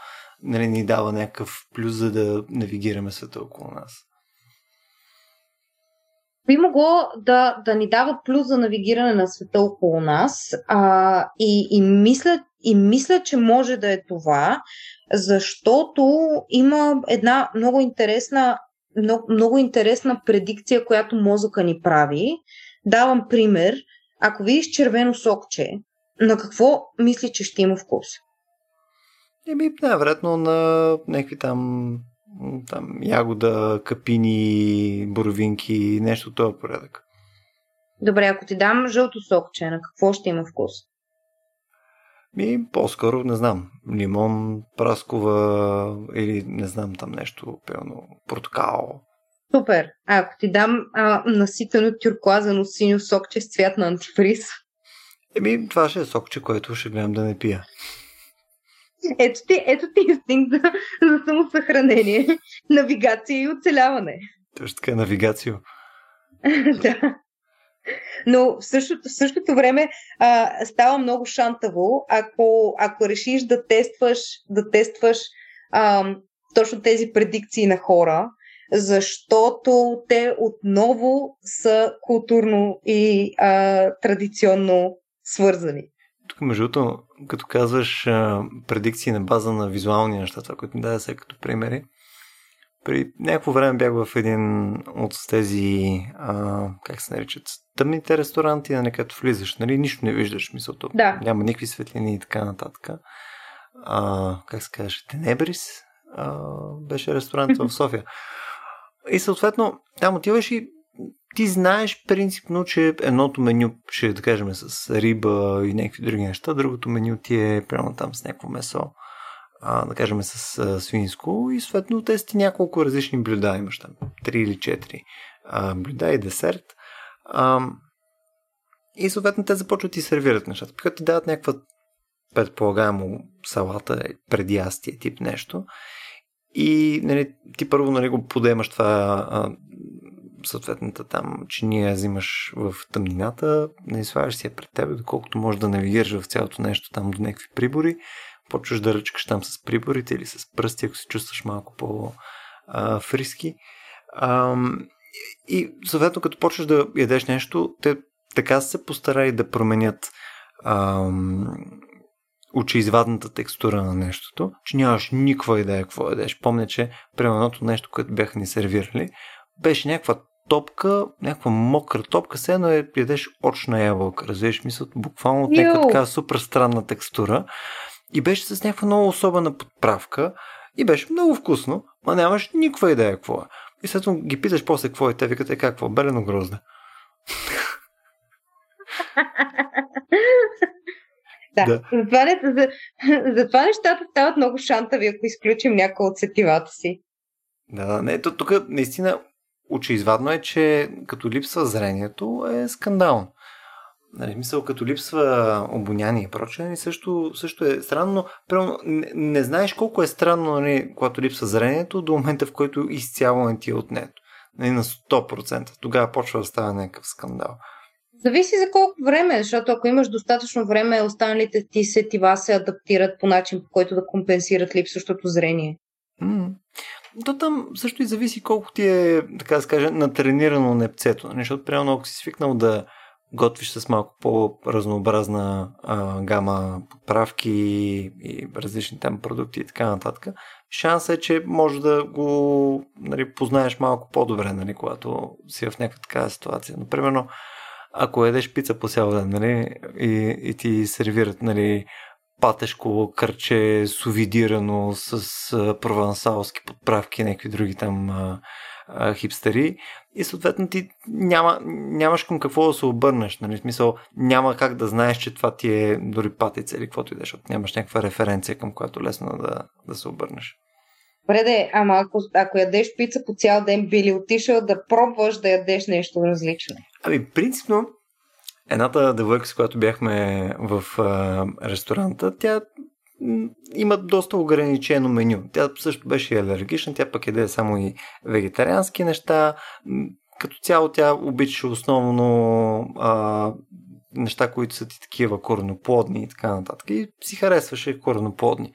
нали, ни дава някакъв плюс, за да навигираме света около нас. Би могло да, да ни дава плюс за навигиране на света около нас а, и, и, мисля, и мисля, че може да е това, защото има една много интересна, много, много интересна предикция, която мозъка ни прави. Давам пример. Ако видиш червено сокче, на какво мисли, че ще има вкус? Еми, най-вероятно на някакви там, там ягода, капини, боровинки, нещо от този порядък. Добре, ако ти дам жълто сокче, на какво ще има вкус? Ми, по-скоро, не знам, лимон, праскова или не знам там нещо, пълно портокал. Супер. А ако ти дам а, наситено тюркуазено синьо сокче с цвят на антифриз? Еми, това ще е сокче, което ще гледам да не пия. Ето ти, ето ти инстинкт за, за самосъхранение, навигация и оцеляване. Точно така, навигация. да. Но в същото, в същото време а, става много шантаво, ако, ако решиш да тестваш, да тестваш а, точно тези предикции на хора, защото те отново са културно и а, традиционно свързани. Тук, между другото, като казваш а, предикции на база на визуални неща, това, което ми даде сега като примери, при някакво време бях в един от тези, а, как се наричат, тъмните ресторанти, на нали, където влизаш, нали, нищо не виждаш, мисълто. Да. Няма никакви светлини и така нататък. А, как се казваше, Тенебрис а, беше ресторант в София. И съответно, там отиваш и ти знаеш принципно, че едното меню ще да кажем с риба и някакви други неща, другото меню ти е прямо там с някакво месо, а, да кажем с а, свинско и съответно те си няколко различни блюда, имаш там 3 или 4 а, блюда и десерт. А, и съответно те започват и сервират нещата, като ти дават някаква предполагаемо салата, преди ястие тип нещо. И нали, ти първо нали, го подемаш това а, съответната там чиния взимаш в тъмнината, не слагаш си я пред теб, доколкото можеш да навигираш в цялото нещо там до някакви прибори, почваш да ръчкаш там с приборите или с пръсти, ако се чувстваш малко по-фриски. и съответно, като почваш да ядеш нещо, те така се постарали да променят ам, очеизвадната текстура на нещото, че нямаш никаква идея какво ядеш. Помня, че примерно нещо, което бяха ни сервирали, беше някаква топка, някаква мокра топка, все едно е ядеш очна ябълка, разбираш мисъл, буквално от някаква така супер странна текстура и беше с някаква много особена подправка и беше много вкусно, но нямаш никаква идея какво е. И след това ги питаш после какво е, те викат е какво, белено грозда. Да, да. Затова, не, за, затова нещата стават много шантави, ако изключим някои от сетивата си. Да, не, тук наистина очеизвадно е, че като липсва зрението е скандално. Нали, мисъл, като липсва обоняние и прочее, нали, също, също е странно, но прямо, не, не знаеш колко е странно, нали, когато липсва зрението, до момента в който изцяло не ти е отнето. Нали, на 100%. Тогава почва да става някакъв скандал. Зависи за колко време, защото ако имаш достатъчно време, останалите ти сетива се адаптират по начин, по който да компенсират липсващото зрение. Mm. То там също и зависи колко ти е, така да се каже, натренирано непцето. Нали? Защото, примерно, ако си свикнал да готвиш с малко по-разнообразна а, гама подправки и различни там продукти и така нататък, шансът е, че може да го нали, познаеш малко по-добре, нали, когато си в някаква такава ситуация. Например, ако едеш пица по цял ден нали, и, и ти сервират нали, патешко кърче, сувидирано с провансалски подправки, някакви други там а, а, хипстери и съответно ти няма, нямаш към какво да се обърнеш. Нали? Смисъл, няма как да знаеш, че това ти е дори патица или каквото и да е, защото нямаш някаква референция към която лесно да, да се обърнеш. Добре, ама ако, ако ядеш пица по цял ден, би ли отишъл да пробваш да ядеш нещо различно? Ами, принципно, едната девойка, с която бяхме в а, ресторанта, тя има доста ограничено меню. Тя също беше алергична, тя пък еде само и вегетариански неща. Като цяло тя обичаше основно а, неща, които са ти такива корноплодни и така нататък. И си харесваше корноплодни.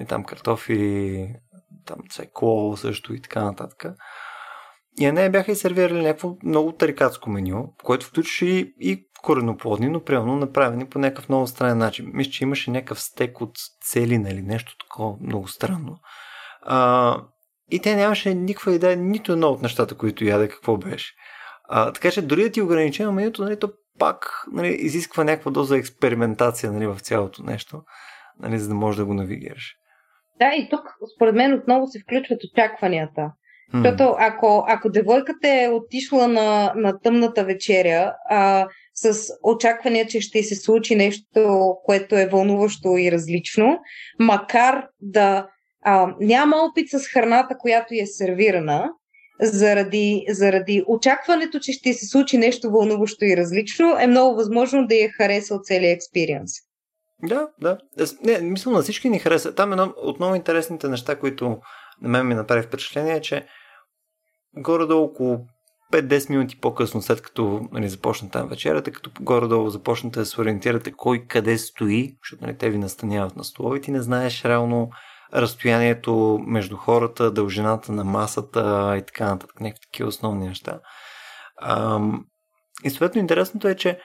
И там картофи, там цайколо също и така нататък. И не бяха и сервирали някакво много тарикатско меню, което включваше и, и кореноплодни, но примерно направени по някакъв много странен начин. Мисля, че имаше някакъв стек от цели, нали, нещо такова много странно. А, и те нямаше никаква идея, нито едно от нещата, които яде, какво беше. А, така че дори да ти ограничено менюто, нали, то пак нали, изисква някаква доза експериментация нали, в цялото нещо, нали, за да можеш да го навигираш. Да, и тук според мен отново се включват очакванията. Защото ако, ако девойката е отишла на, на тъмната вечеря а, с очакване, че ще се случи нещо, което е вълнуващо и различно, макар да а, няма опит с храната, която е сервирана, заради, заради очакването, че ще се случи нещо вълнуващо и различно, е много възможно да я харесал целият експириенс. Да, да. Не, мисля, на всички ни хареса. Там едно от много интересните неща, които на мен ми направи впечатление, е, че горе-долу около 5-10 минути по-късно, след като нали, започна там вечерята, като горе-долу започнете да се ориентирате кой къде стои, защото нали, те ви настаняват на столовете и не знаеш реално разстоянието между хората, дължината на масата и така нататък, някакви такива основни неща. Ам, и съответно интересното е, че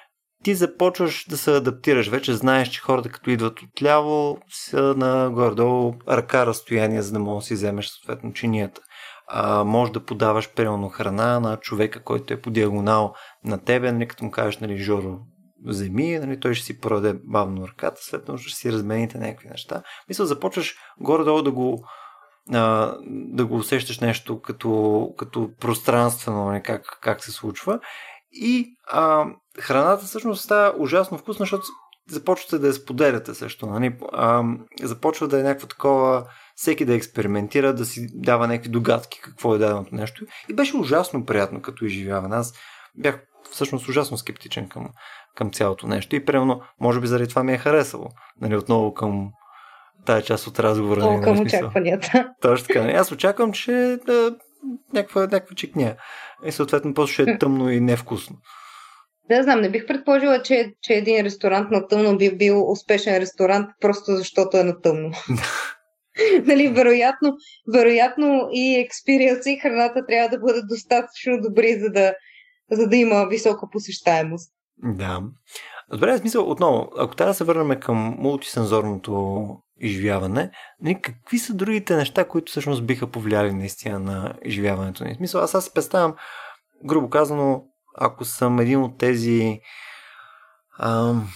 ти започваш да се адаптираш. Вече знаеш, че хората като идват отляво са на горе-долу ръка разстояние, за да можеш да си вземеш съответно чинията а, може да подаваш примерно храна на човека, който е по диагонал на тебе, нали, като му кажеш, нали, Жоро, вземи, нали, той ще си продаде бавно ръката, след това ще си размените някакви неща. Мисля, започваш горе-долу да го а, да го усещаш нещо като, като пространствено, нали, как, как се случва. И а, храната всъщност става ужасно вкусна, защото започвате да я споделяте също. Нали? А, започва да е някакво такова всеки да експериментира, да си дава някакви догадки какво е даденото нещо. И беше ужасно приятно като изживяване. Аз бях всъщност ужасно скептичен към, към цялото нещо и примерно, може би заради това ми е харесало. Нали, отново към тая част от разговора. Отново към очакванията. Точно така. Аз очаквам, че да, някаква, някаква чекня. И съответно после ще е тъмно и невкусно. Да, знам, не бих предположила, че, че един ресторант на тъмно би бил успешен ресторант, просто защото е на тъмно. нали, вероятно, вероятно и експириенса и храната трябва да бъдат достатъчно добри, за да, за да има висока посещаемост. Да. Добре, в смисъл, отново, ако трябва да се върнем към мултисензорното изживяване, нали, какви са другите неща, които всъщност биха повлияли наистина на изживяването ни? В смисъл, аз аз представям, грубо казано, ако съм един от тези ам,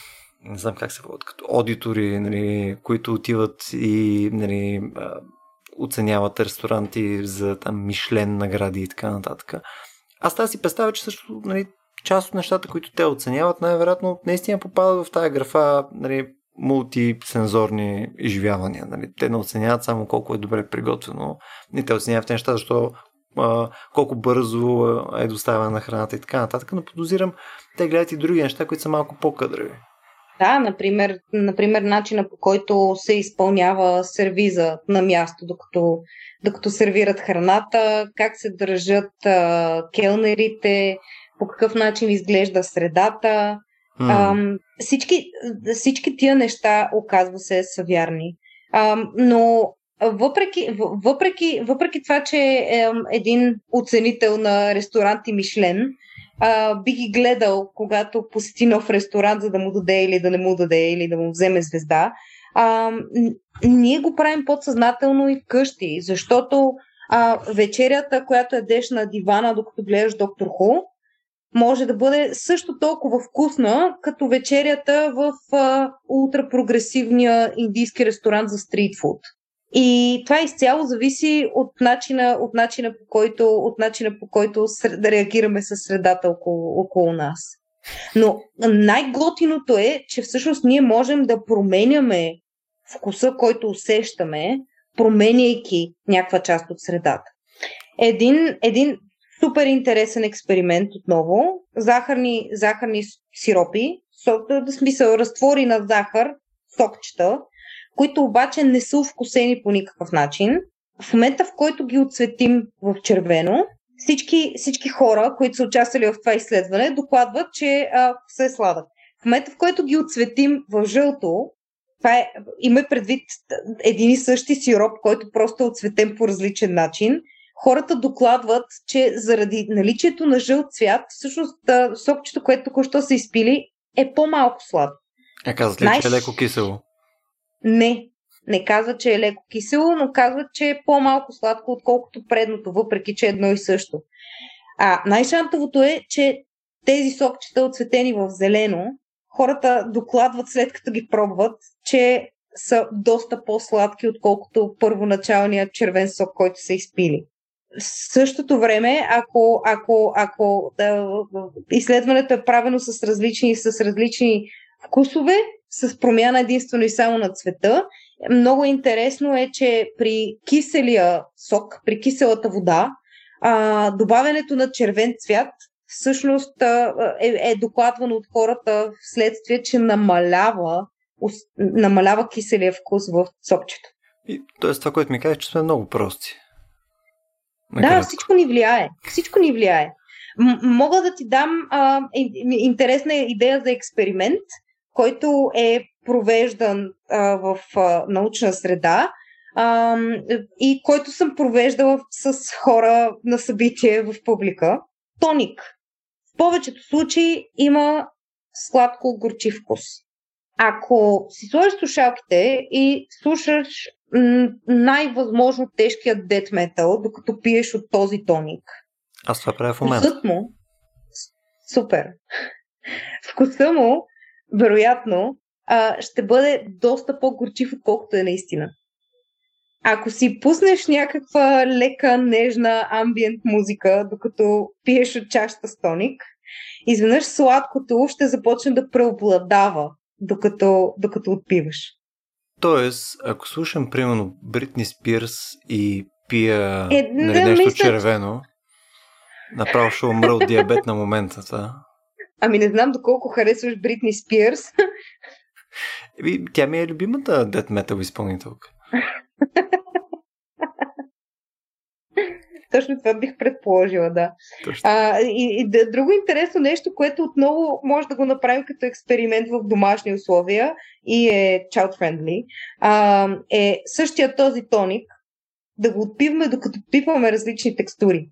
не знам как се водят, като аудитори, нали, които отиват и нали, оценяват ресторанти за там Мишлен награди и така нататък. Аз тази си представя, че също нали, част от нещата, които те оценяват, най-вероятно наистина попадат в тази графа нали, мултисензорни изживявания. Нали. Те не оценяват само колко е добре приготвено, не те оценяват неща, защо колко бързо е доставена на храната и така нататък, но подозирам, те гледат и други неща, които са малко по-кадрови. Да, например, например, начина по който се изпълнява сервиза на място, докато, докато сервират храната, как се държат а, келнерите, по какъв начин изглежда средата. Mm. А, всички, всички тия неща, оказва се, са вярни. А, но въпреки, въпреки, въпреки това, че е един оценител на ресторанти Мишлен, а, би ги гледал, когато посети нов ресторант, за да му даде или да не му даде, или да му вземе звезда. А, ние го правим подсъзнателно и вкъщи, защото а, вечерята, която ядеш на дивана, докато гледаш Доктор Ху, може да бъде също толкова вкусна, като вечерята в а, ултрапрогресивния индийски ресторант за стритфуд. И това изцяло зависи от начина, от начина, по, който, от начина по който да реагираме със средата около, около нас. Но най-готиното е, че всъщност ние можем да променяме вкуса, който усещаме, променяйки някаква част от средата. Един, един супер интересен експеримент отново. Захарни, захарни сиропи, в смисъл разтвори на захар, сокчета, които обаче не са вкусени по никакъв начин. В момента, в който ги отцветим в червено, всички, всички хора, които са участвали в това изследване, докладват, че а, се е сладък. В момента, в който ги отцветим в жълто, това е, има предвид един и същи сироп, който просто е отцветен по различен начин. Хората докладват, че заради наличието на жълт цвят, всъщност сокчето, което току-що са изпили, е по-малко сладко. А казват ли, Знаеш... че е леко кисело? Не, не казват, че е леко кисело, но казват, че е по-малко сладко, отколкото предното, въпреки че е едно и също. А най-шантовото е, че тези сокчета, отцветени в зелено, хората докладват след като ги пробват, че са доста по-сладки, отколкото първоначалният червен сок, който са изпили. В същото време, ако, ако, ако да, изследването е правено с различни, с различни вкусове, с промяна единствено и само на цвета, много интересно е, че при киселия сок, при киселата вода, а, добавянето на червен цвят всъщност е, е докладвано от хората вследствие, че намалява, намалява киселия вкус в сокчето. И, тоест това, което ми казваш, че сме много прости. Накратко. Да, всичко ни влияе. Всичко ни влияе. М- мога да ти дам а, интересна идея за експеримент, който е провеждан а, в а, научна среда а, и който съм провеждала с хора на събитие в публика. Тоник повечето случаи има сладко-горчив вкус. Ако си сложиш слушалките и слушаш най-възможно тежкият дет метал, докато пиеш от този тоник. Аз това правя в момента. му, супер. Вкуса му, вероятно, ще бъде доста по-горчив, отколкото е наистина. Ако си пуснеш някаква лека, нежна амбиент музика, докато пиеш от чашата с тоник, изведнъж сладкото ще започне да преобладава, докато, докато отпиваш. Тоест, ако слушам, примерно, Бритни Спирс и пия е, нали, да, нещо мисля, червено, направо ще умра от диабет на момента. Това. Ами не знам доколко харесваш Бритни Спирс. Еми, тя ми е любимата дет метал изпълнителка. Точно това бих предположила, да. А, и, и да, друго интересно нещо, което отново може да го направим като експеримент в домашни условия и е child-friendly, а, е същия този тоник да го отпиваме, докато пипваме различни текстури.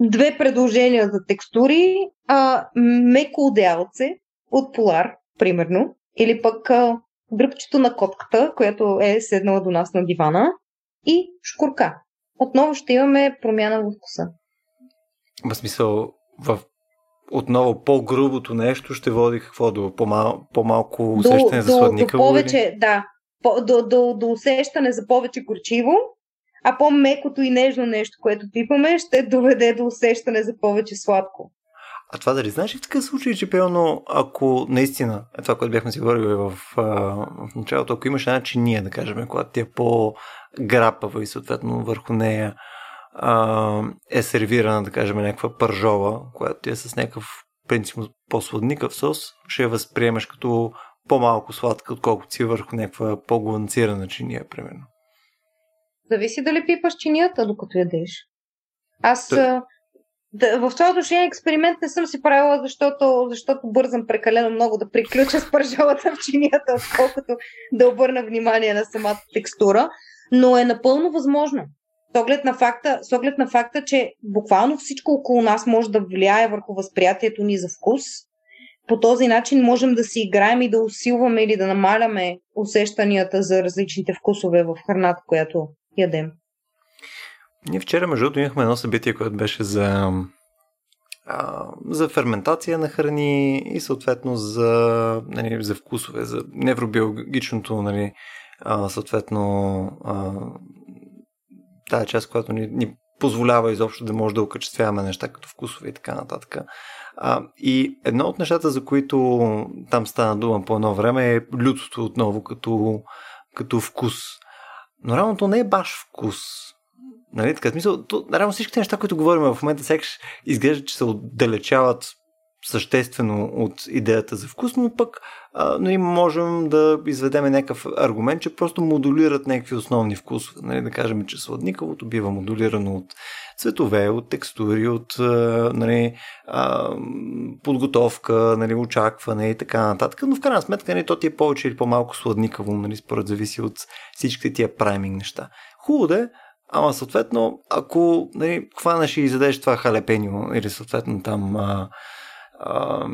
Две предложения за текстури. А, меко одеялце от Полар, примерно, или пък а, дръпчето на котката, която е седнала до нас на дивана, и шкурка. Отново ще имаме промяна в вкуса. В смисъл, в отново по-грубото нещо ще води какво до по-мал, по-малко усещане до, за сладника? До повече, или? да. По, до, до, до усещане за повече горчиво, а по-мекото и нежно нещо, което пипаме, ще доведе до усещане за повече сладко. А това дали знаеш в такъв случай, че пълно, ако наистина, е това, което бяхме си говорили в, в началото, ако имаш една чиния, да кажем, когато ти е по-грапава и съответно върху нея а, е сервирана, да кажем, някаква пържова, която ти е с някакъв принцип по-сладникав сос, ще я възприемаш като по-малко сладка, отколкото си върху някаква по-гланцирана чиния, примерно. Зависи дали пипаш чинията, докато ядеш. Аз Та да, в това отношение експеримент не съм си правила, защото, защото бързам прекалено много да приключа с пържалата в чинията, отколкото да обърна внимание на самата текстура. но е напълно възможно. С оглед, на факта, с оглед на факта, че буквално всичко около нас може да влияе върху възприятието ни за вкус. По този начин можем да си играем и да усилваме или да намаляме усещанията за различните вкусове в храната, която ядем. Ние вчера, между другото, имахме едно събитие, което беше за, а, за ферментация на храни и съответно за, нали, за вкусове, за невробиологичното, нали, а, съответно, а, тая част, която ни, ни позволява изобщо да може да окачествяваме неща като вкусове и така нататък. А, и едно от нещата, за които там стана дума по едно време е лютото отново като, като вкус. Но реално не е баш вкус. Нали, така смисъл, то, реално всичките неща, които говорим в момента, сякаш изглежда, че се отдалечават съществено от идеята за вкус, но пък а, но и можем да изведем някакъв аргумент, че просто модулират някакви основни вкусове. Нали, да кажем, че сладникавото бива модулирано от цветове, от текстури, от нали, подготовка, нали, очакване и така нататък. Но в крайна сметка нали, то ти е повече или по-малко сладникаво, нали, според зависи от всичките тия прайминг неща. Хубаво да е, Ама съответно, ако нали, хванеш и задеш това халепенио или съответно там а, а,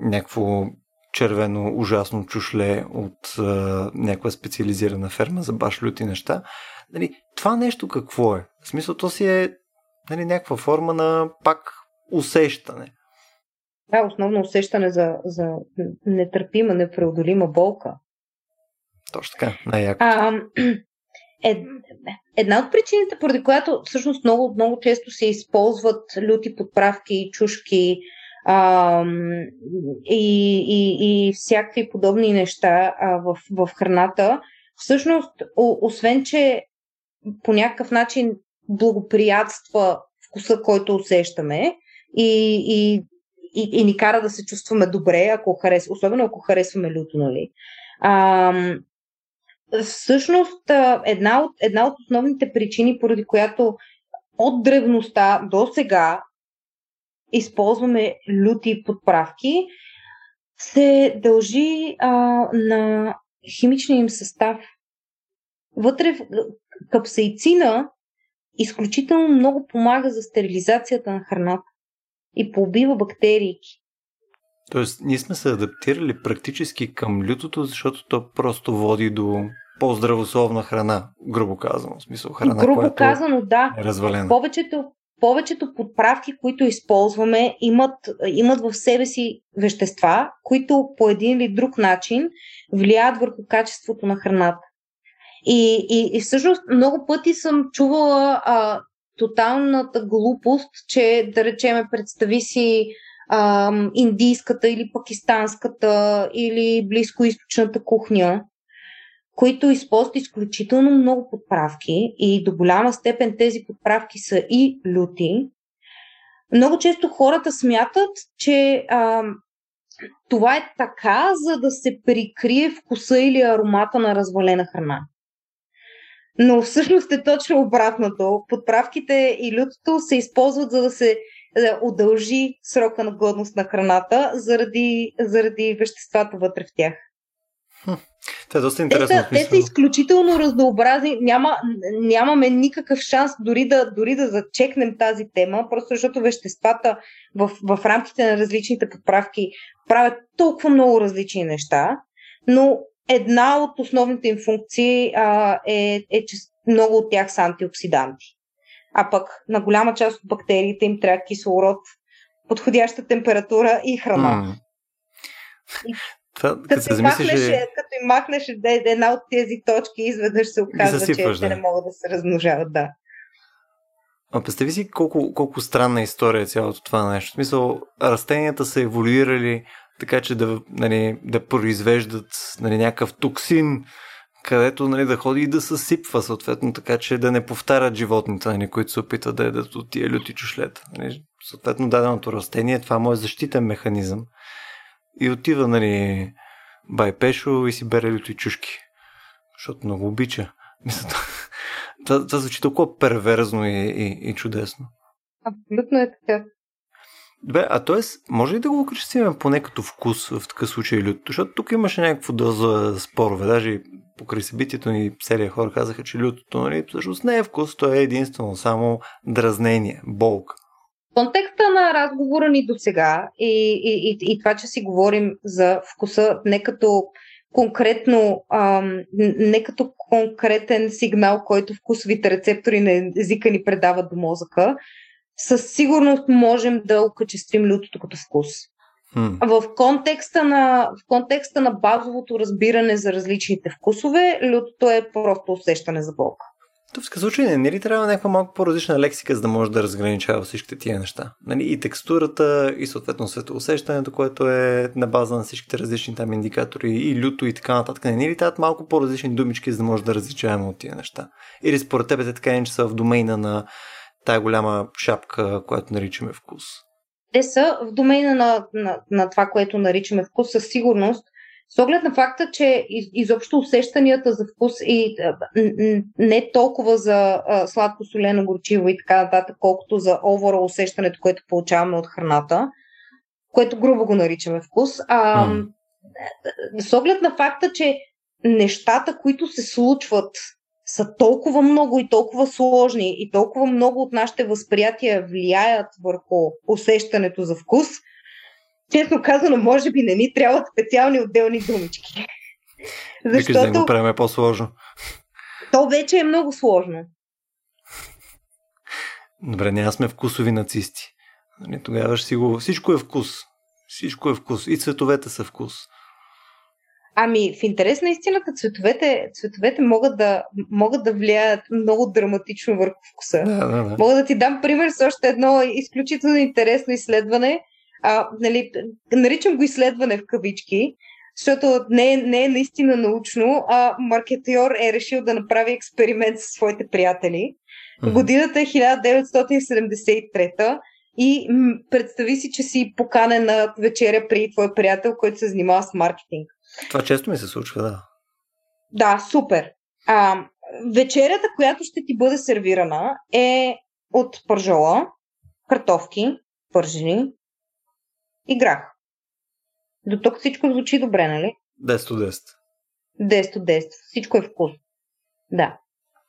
някакво червено ужасно чушле от а, някаква специализирана ферма за баш люти неща. Нали, това нещо какво е? В смисъл, то си е нали, някаква форма на пак усещане. Да, основно усещане за, за нетърпима, непреодолима болка. Точно така, най-яко. А, е, една от причините, поради която всъщност много, много често се използват люти подправки, чушки, а, и, и, и всякакви подобни неща а, в, в храната, всъщност, о, освен че по някакъв начин благоприятства вкуса, който усещаме и, и, и, и ни кара да се чувстваме добре, ако харес, особено ако харесваме люто, нали? А, всъщност, една от, една от основните причини, поради която от древността до сега използваме люти подправки, се дължи а, на химичния им състав. Вътре в капсаицина изключително много помага за стерилизацията на храната и поубива бактерии. Тоест, ние сме се адаптирали практически към лютото, защото то просто води до по-здравословна храна, грубо казано. В смисъл храна, грубо която казано, да. е развалена. Повечето, повечето подправки, които използваме, имат, имат в себе си вещества, които по един или друг начин влияят върху качеството на храната. И, и, и всъщност много пъти съм чувала а, тоталната глупост, че да речеме представи си а, индийската или пакистанската или близкоисточната кухня които използват изключително много подправки и до голяма степен тези подправки са и люти, много често хората смятат, че а, това е така, за да се прикрие вкуса или аромата на развалена храна. Но всъщност е точно обратното. Подправките и лютото се използват за да се да удължи срока на годност на храната заради, заради веществата вътре в тях. Това е доста интересно. Те те са изключително разнообразни. Няма, нямаме никакъв шанс дори да, дори да зачекнем тази тема, просто защото веществата в, в рамките на различните подправки правят толкова много различни неща, но една от основните им функции а, е, е, че много от тях са антиоксиданти. А пък на голяма част от бактериите им трябва кислород, подходяща температура и храна. Mm. И като, се замислиш, махнеш, е... като им махнеш една от тези точки, изведнъж се оказва, че да. те не могат да се размножават. Да. А представи си колко, колко странна история е цялото това нещо. В смисъл, растенията са еволюирали така, че да, нали, да произвеждат нали, някакъв токсин, където нали, да ходи и да съсипва, съответно, така че да не повтарят животните, нали, които се опитат да едат от тия люти чушлета. Нали. Съответно, даденото растение, това е моят защитен механизъм и отива, нали, бай Пешо и си бере люти чушки. Защото много обича. Мисля, това, това звучи толкова перверзно и, и, и чудесно. Абсолютно е така. Добре, а т.е. може ли да го окачествим поне като вкус в такъв случай лютото? Защото тук имаше някакво доза спорове. Даже покрай събитието ни серия хора казаха, че лютото нали, всъщност не е вкус, то е единствено само дразнение, болка. Контекста на разговора ни до сега и, и, и, и това, че си говорим за вкуса не като конкретно, ам, не като конкретен сигнал, който вкусовите рецептори на езика ни предават до мозъка, със сигурност можем да окачествим лютото като вкус. Hmm. В, контекста на, в контекста на базовото разбиране за различните вкусове, лютото е просто усещане за болка. В такъв случай не, не ли трябва някаква малко по-различна лексика, за да може да разграничава всичките тия неща? Нали? И текстурата, и съответно светоусещането, което е на база на всичките различни там индикатори, и люто и така нататък. Не, не ли трябва малко по-различни думички, за да може да различаваме от тия неща? Или според теб те така че са в домейна на тая голяма шапка, която наричаме вкус? Те са в домейна на, на, на това, което наричаме вкус, със сигурност, с оглед на факта, че изобщо усещанията за вкус и не толкова за сладко, солено, горчиво и така нататък, колкото за овора усещането, което получаваме от храната, което грубо го наричаме вкус. А, mm. С оглед на факта, че нещата, които се случват, са толкова много и толкова сложни и толкова много от нашите възприятия влияят върху усещането за вкус – честно казано, може би не ни трябват специални отделни думички. Защото... Викаш да го правим по-сложно. То вече е много сложно. Добре, ние сме вкусови нацисти. Нали, тогава ще си го... Всичко е вкус. Всичко е вкус. И цветовете са вкус. Ами, в интерес на истината, цветовете, цветовете могат, да, могат да влияят много драматично върху вкуса. Да, да, да. Мога да ти дам пример с още едно изключително интересно изследване, а, нали, наричам го изследване в кавички, защото не не е наистина научно, а маркетьор е решил да направи експеримент със своите приятели. Mm-hmm. Годината е 1973 и м- представи си, че си поканен на вечеря при твой приятел, който се занимава с маркетинг. Това често ми се случва, да. Да, супер. А, вечерята, която ще ти бъде сервирана е от пържола, картофки, пържени, и грах. До тук всичко звучи добре, нали? 10 от 10. 10 от 10. Всичко е вкус. Да.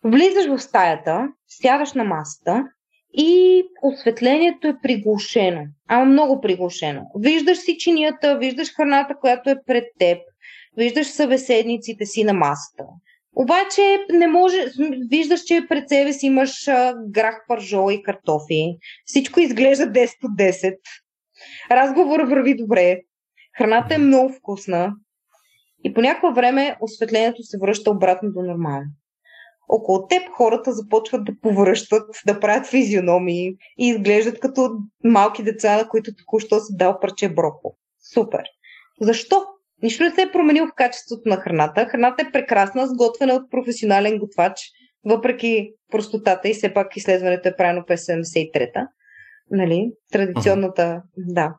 Влизаш в стаята, сядаш на масата и осветлението е приглушено. Ама много приглушено. Виждаш си чинията, виждаш храната, която е пред теб, виждаш събеседниците си на масата. Обаче не може, виждаш, че пред себе си имаш грах, пържола и картофи. Всичко изглежда 10 от 10. Разговор върви добре, храната е много вкусна и по някакво време осветлението се връща обратно до нормално. Около теб хората започват да повръщат, да правят физиономии и изглеждат като малки деца, на които току-що се дал парче броко. Супер! Защо? Нищо не се е променил в качеството на храната. Храната е прекрасна, сготвена от професионален готвач, въпреки простотата и все пак изследването е правено през 73-та нали, традиционната, uh-huh. да.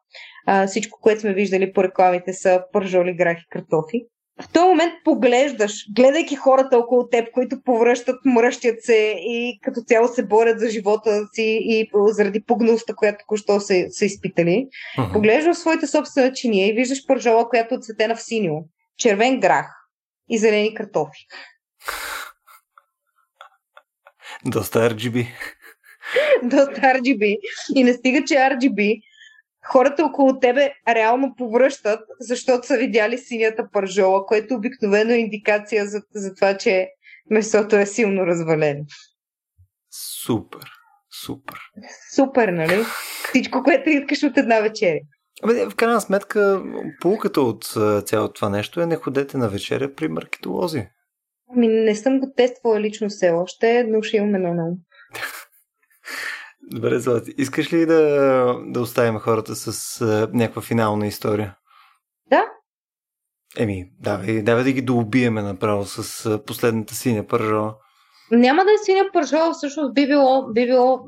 А, всичко, което сме виждали по рекламите са пържоли, грах и картофи. В този момент поглеждаш, гледайки хората около теб, които повръщат, мръщят се и като цяло се борят за живота си и заради погнулста, която току-що са, са изпитали. Uh-huh. Поглеждаш своите собствена чиния и виждаш пържола, която е цветена в синьо, червен грах и зелени картофи. Доста RGB. доста RGB. И не стига, че RGB, хората около тебе реално повръщат, защото са видяли синята пържола, което обикновено е индикация за, за това, че месото е силно развалено. Супер, супер. Супер, нали? Всичко, което искаш от една вечеря. Абе, в крайна сметка, полуката от цялото това нещо е не ходете на вечеря при маркетолози. Ами не съм го тествала лично все още, но ще имаме на ум. Добре, Злати. Искаш ли да, да оставим хората с а, някаква финална история? Да. Еми, давай, давай да ги доубиеме направо с а, последната синя пържола. Няма да е синя пържола, всъщност би било, би било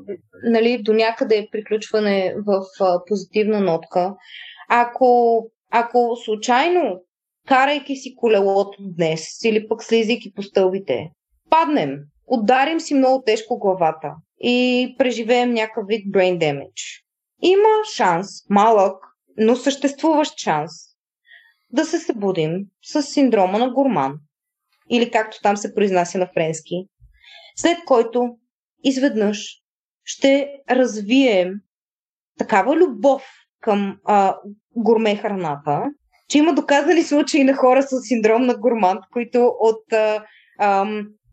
нали, до някъде приключване в а, позитивна нотка. Ако, ако случайно, карайки си колелото днес, или пък слизайки по стълбите, паднем, ударим си много тежко главата и преживеем някакъв вид brain damage. има шанс, малък, но съществуващ шанс, да се събудим с синдрома на гурман, или както там се произнася на френски, след който изведнъж ще развием такава любов към а, гурме храната, че има доказани случаи на хора с синдром на гурмант, които от а, а,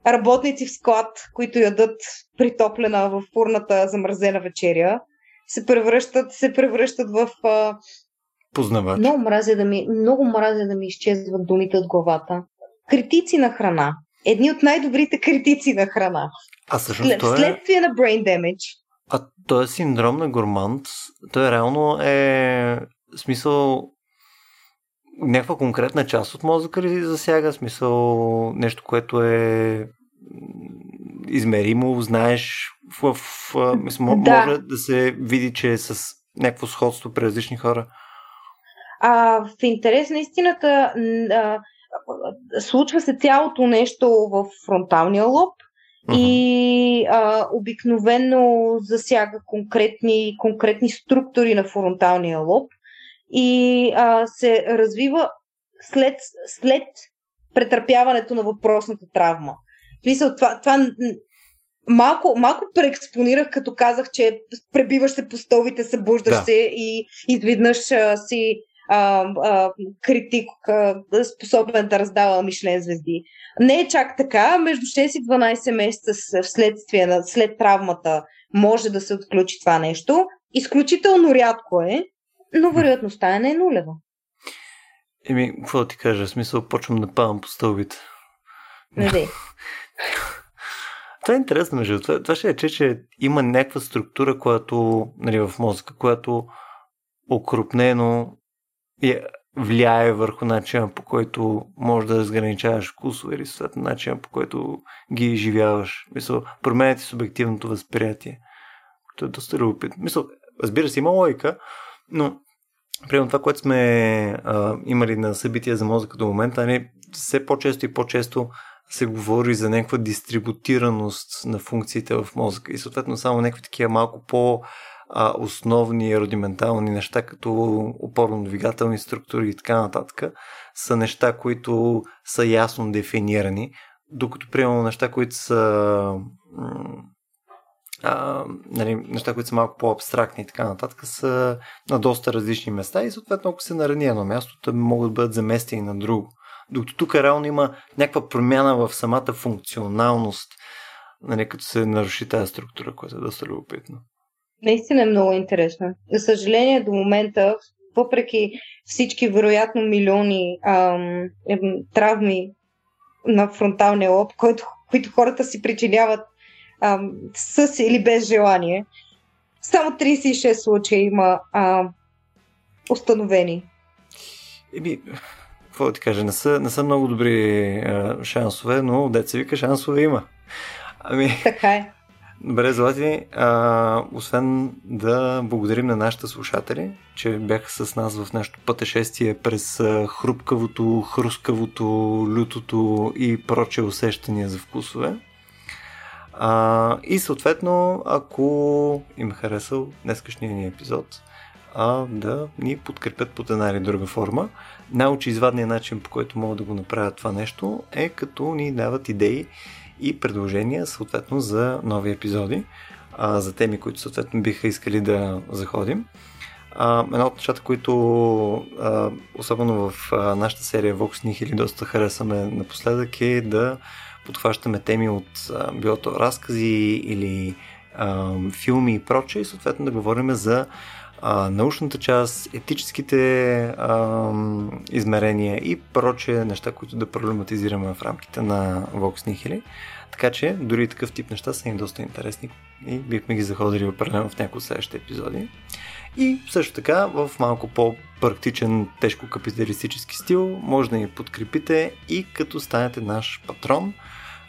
работници в склад, които ядат притоплена в фурната замразена вечеря, се превръщат, се превръщат в а, Познавач. Много мразя да ми, много мразя да ми изчезват думите от главата. Критици на храна. Едни от най-добрите критици на храна. А всъщност След, е... Следствие на brain damage. А той е синдром на гурмант. Той реално е смисъл някаква конкретна част от мозъка ли засяга? Смисъл нещо, което е измеримо, знаеш, в, в, мисъл, Да. може да се види, че е с някакво сходство при различни хора. А, в интерес на истината, а, случва се цялото нещо в фронталния лоб и а, обикновено засяга конкретни, конкретни структури на фронталния лоб и а, се развива след, след претърпяването на въпросната травма. В смисъл, това, това малко, малко преекспонирах, като казах, че пребиваш се по столбите, събуждаш Да. се и изведнъж а, си а, а, критик, а, способен да раздава Мишлен звезди. Не е чак така. Между 6 и 12 месеца вследствие на, след травмата може да се отключи това нещо. Изключително рядко е, но вероятността е не е нулева. Еми, какво да ти кажа? В смисъл, почвам да падам по стълбите. Не дей. Това е интересно, между това, това ще е, че, има някаква структура, която нали, в мозъка, която окрупнено е, влияе върху начина по който можеш да разграничаваш вкусове или съответно начина по който ги изживяваш. Мисъл, променя ти субективното възприятие. което е доста любопитно. Мисъл, разбира се, има логика, но Примерно това, което сме а, имали на събития за мозъка до момента, не, все по-често и по-често се говори за някаква дистрибутираност на функциите в мозъка и съответно само някакви такива малко по а, основни рудиментални неща, като опорно-двигателни структури и така нататък, са неща, които са ясно дефинирани, докато примерно неща, които са а, нали, неща, които са малко по-абстрактни и така нататък, са на доста различни места и съответно, ако се нарани едно място, те могат да бъдат заместени на друго. Докато тук реално има някаква промяна в самата функционалност, нали, като се наруши тази структура, което е доста любопитно. Наистина е много интересно. За съжаление, до момента, въпреки всички вероятно милиони ам, травми на фронталния лоб, който, които хората си причиняват ам, с или без желание, само 36 случая има ам, установени. Еми, какво да ти кажа, не са, не са много добри а, шансове, но деца вика шансове има. Ами, Така е. Добре, Злати, а, освен да благодарим на нашите слушатели, че бяха с нас в нашото пътешествие през а, хрупкавото, хрускавото, лютото и проче усещания за вкусове. А, и съответно, ако им е харесал днескашния ни епизод, а, да ни подкрепят под една или друга форма. Най-очеизвадният начин, по който могат да го направят това нещо, е като ни дават идеи и предложения съответно за нови епизоди, а, за теми, които съответно биха искали да заходим. А, едно от нещата, които а, особено в а, нашата серия Vox Nihili доста харесваме напоследък е да подхващаме теми от а, било то разкази или а, филми и прочее и съответно да говорим за а, научната част, етическите а, измерения и прочее неща, които да проблематизираме в рамките на Vox Nihili. Така че дори и такъв тип неща са ни доста интересни и бихме ги заходили определено в някои от следващите епизоди. И също така в малко по-практичен, тежко капиталистически стил може да ни подкрепите и като станете наш патрон.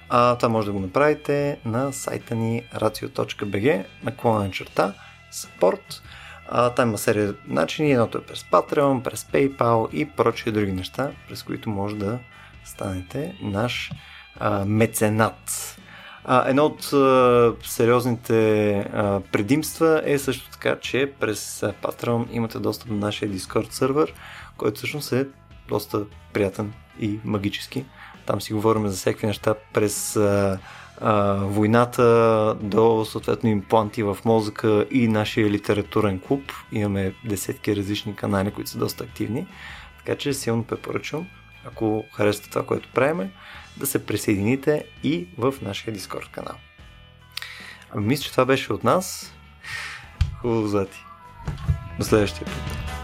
А, това може да го направите на сайта ни racio.bg наклонен черта support. А, там има серия начини, едното е през Patreon, през PayPal и прочие други неща, през които може да станете наш а, меценат. А, едно от а, сериозните а, предимства е също така, че през Patreon имате достъп до нашия Discord сервер, който всъщност е доста приятен и магически. Там си говорим за всякакви неща през а, а, войната до съответно импланти в мозъка и нашия литературен клуб. Имаме десетки различни канали, които са доста активни. Така че силно препоръчвам, ако харесвате това, което правиме, да се присъедините и в нашия Discord канал. Ами мисля, че това беше от нас. Хубаво, Злати. До следващия път.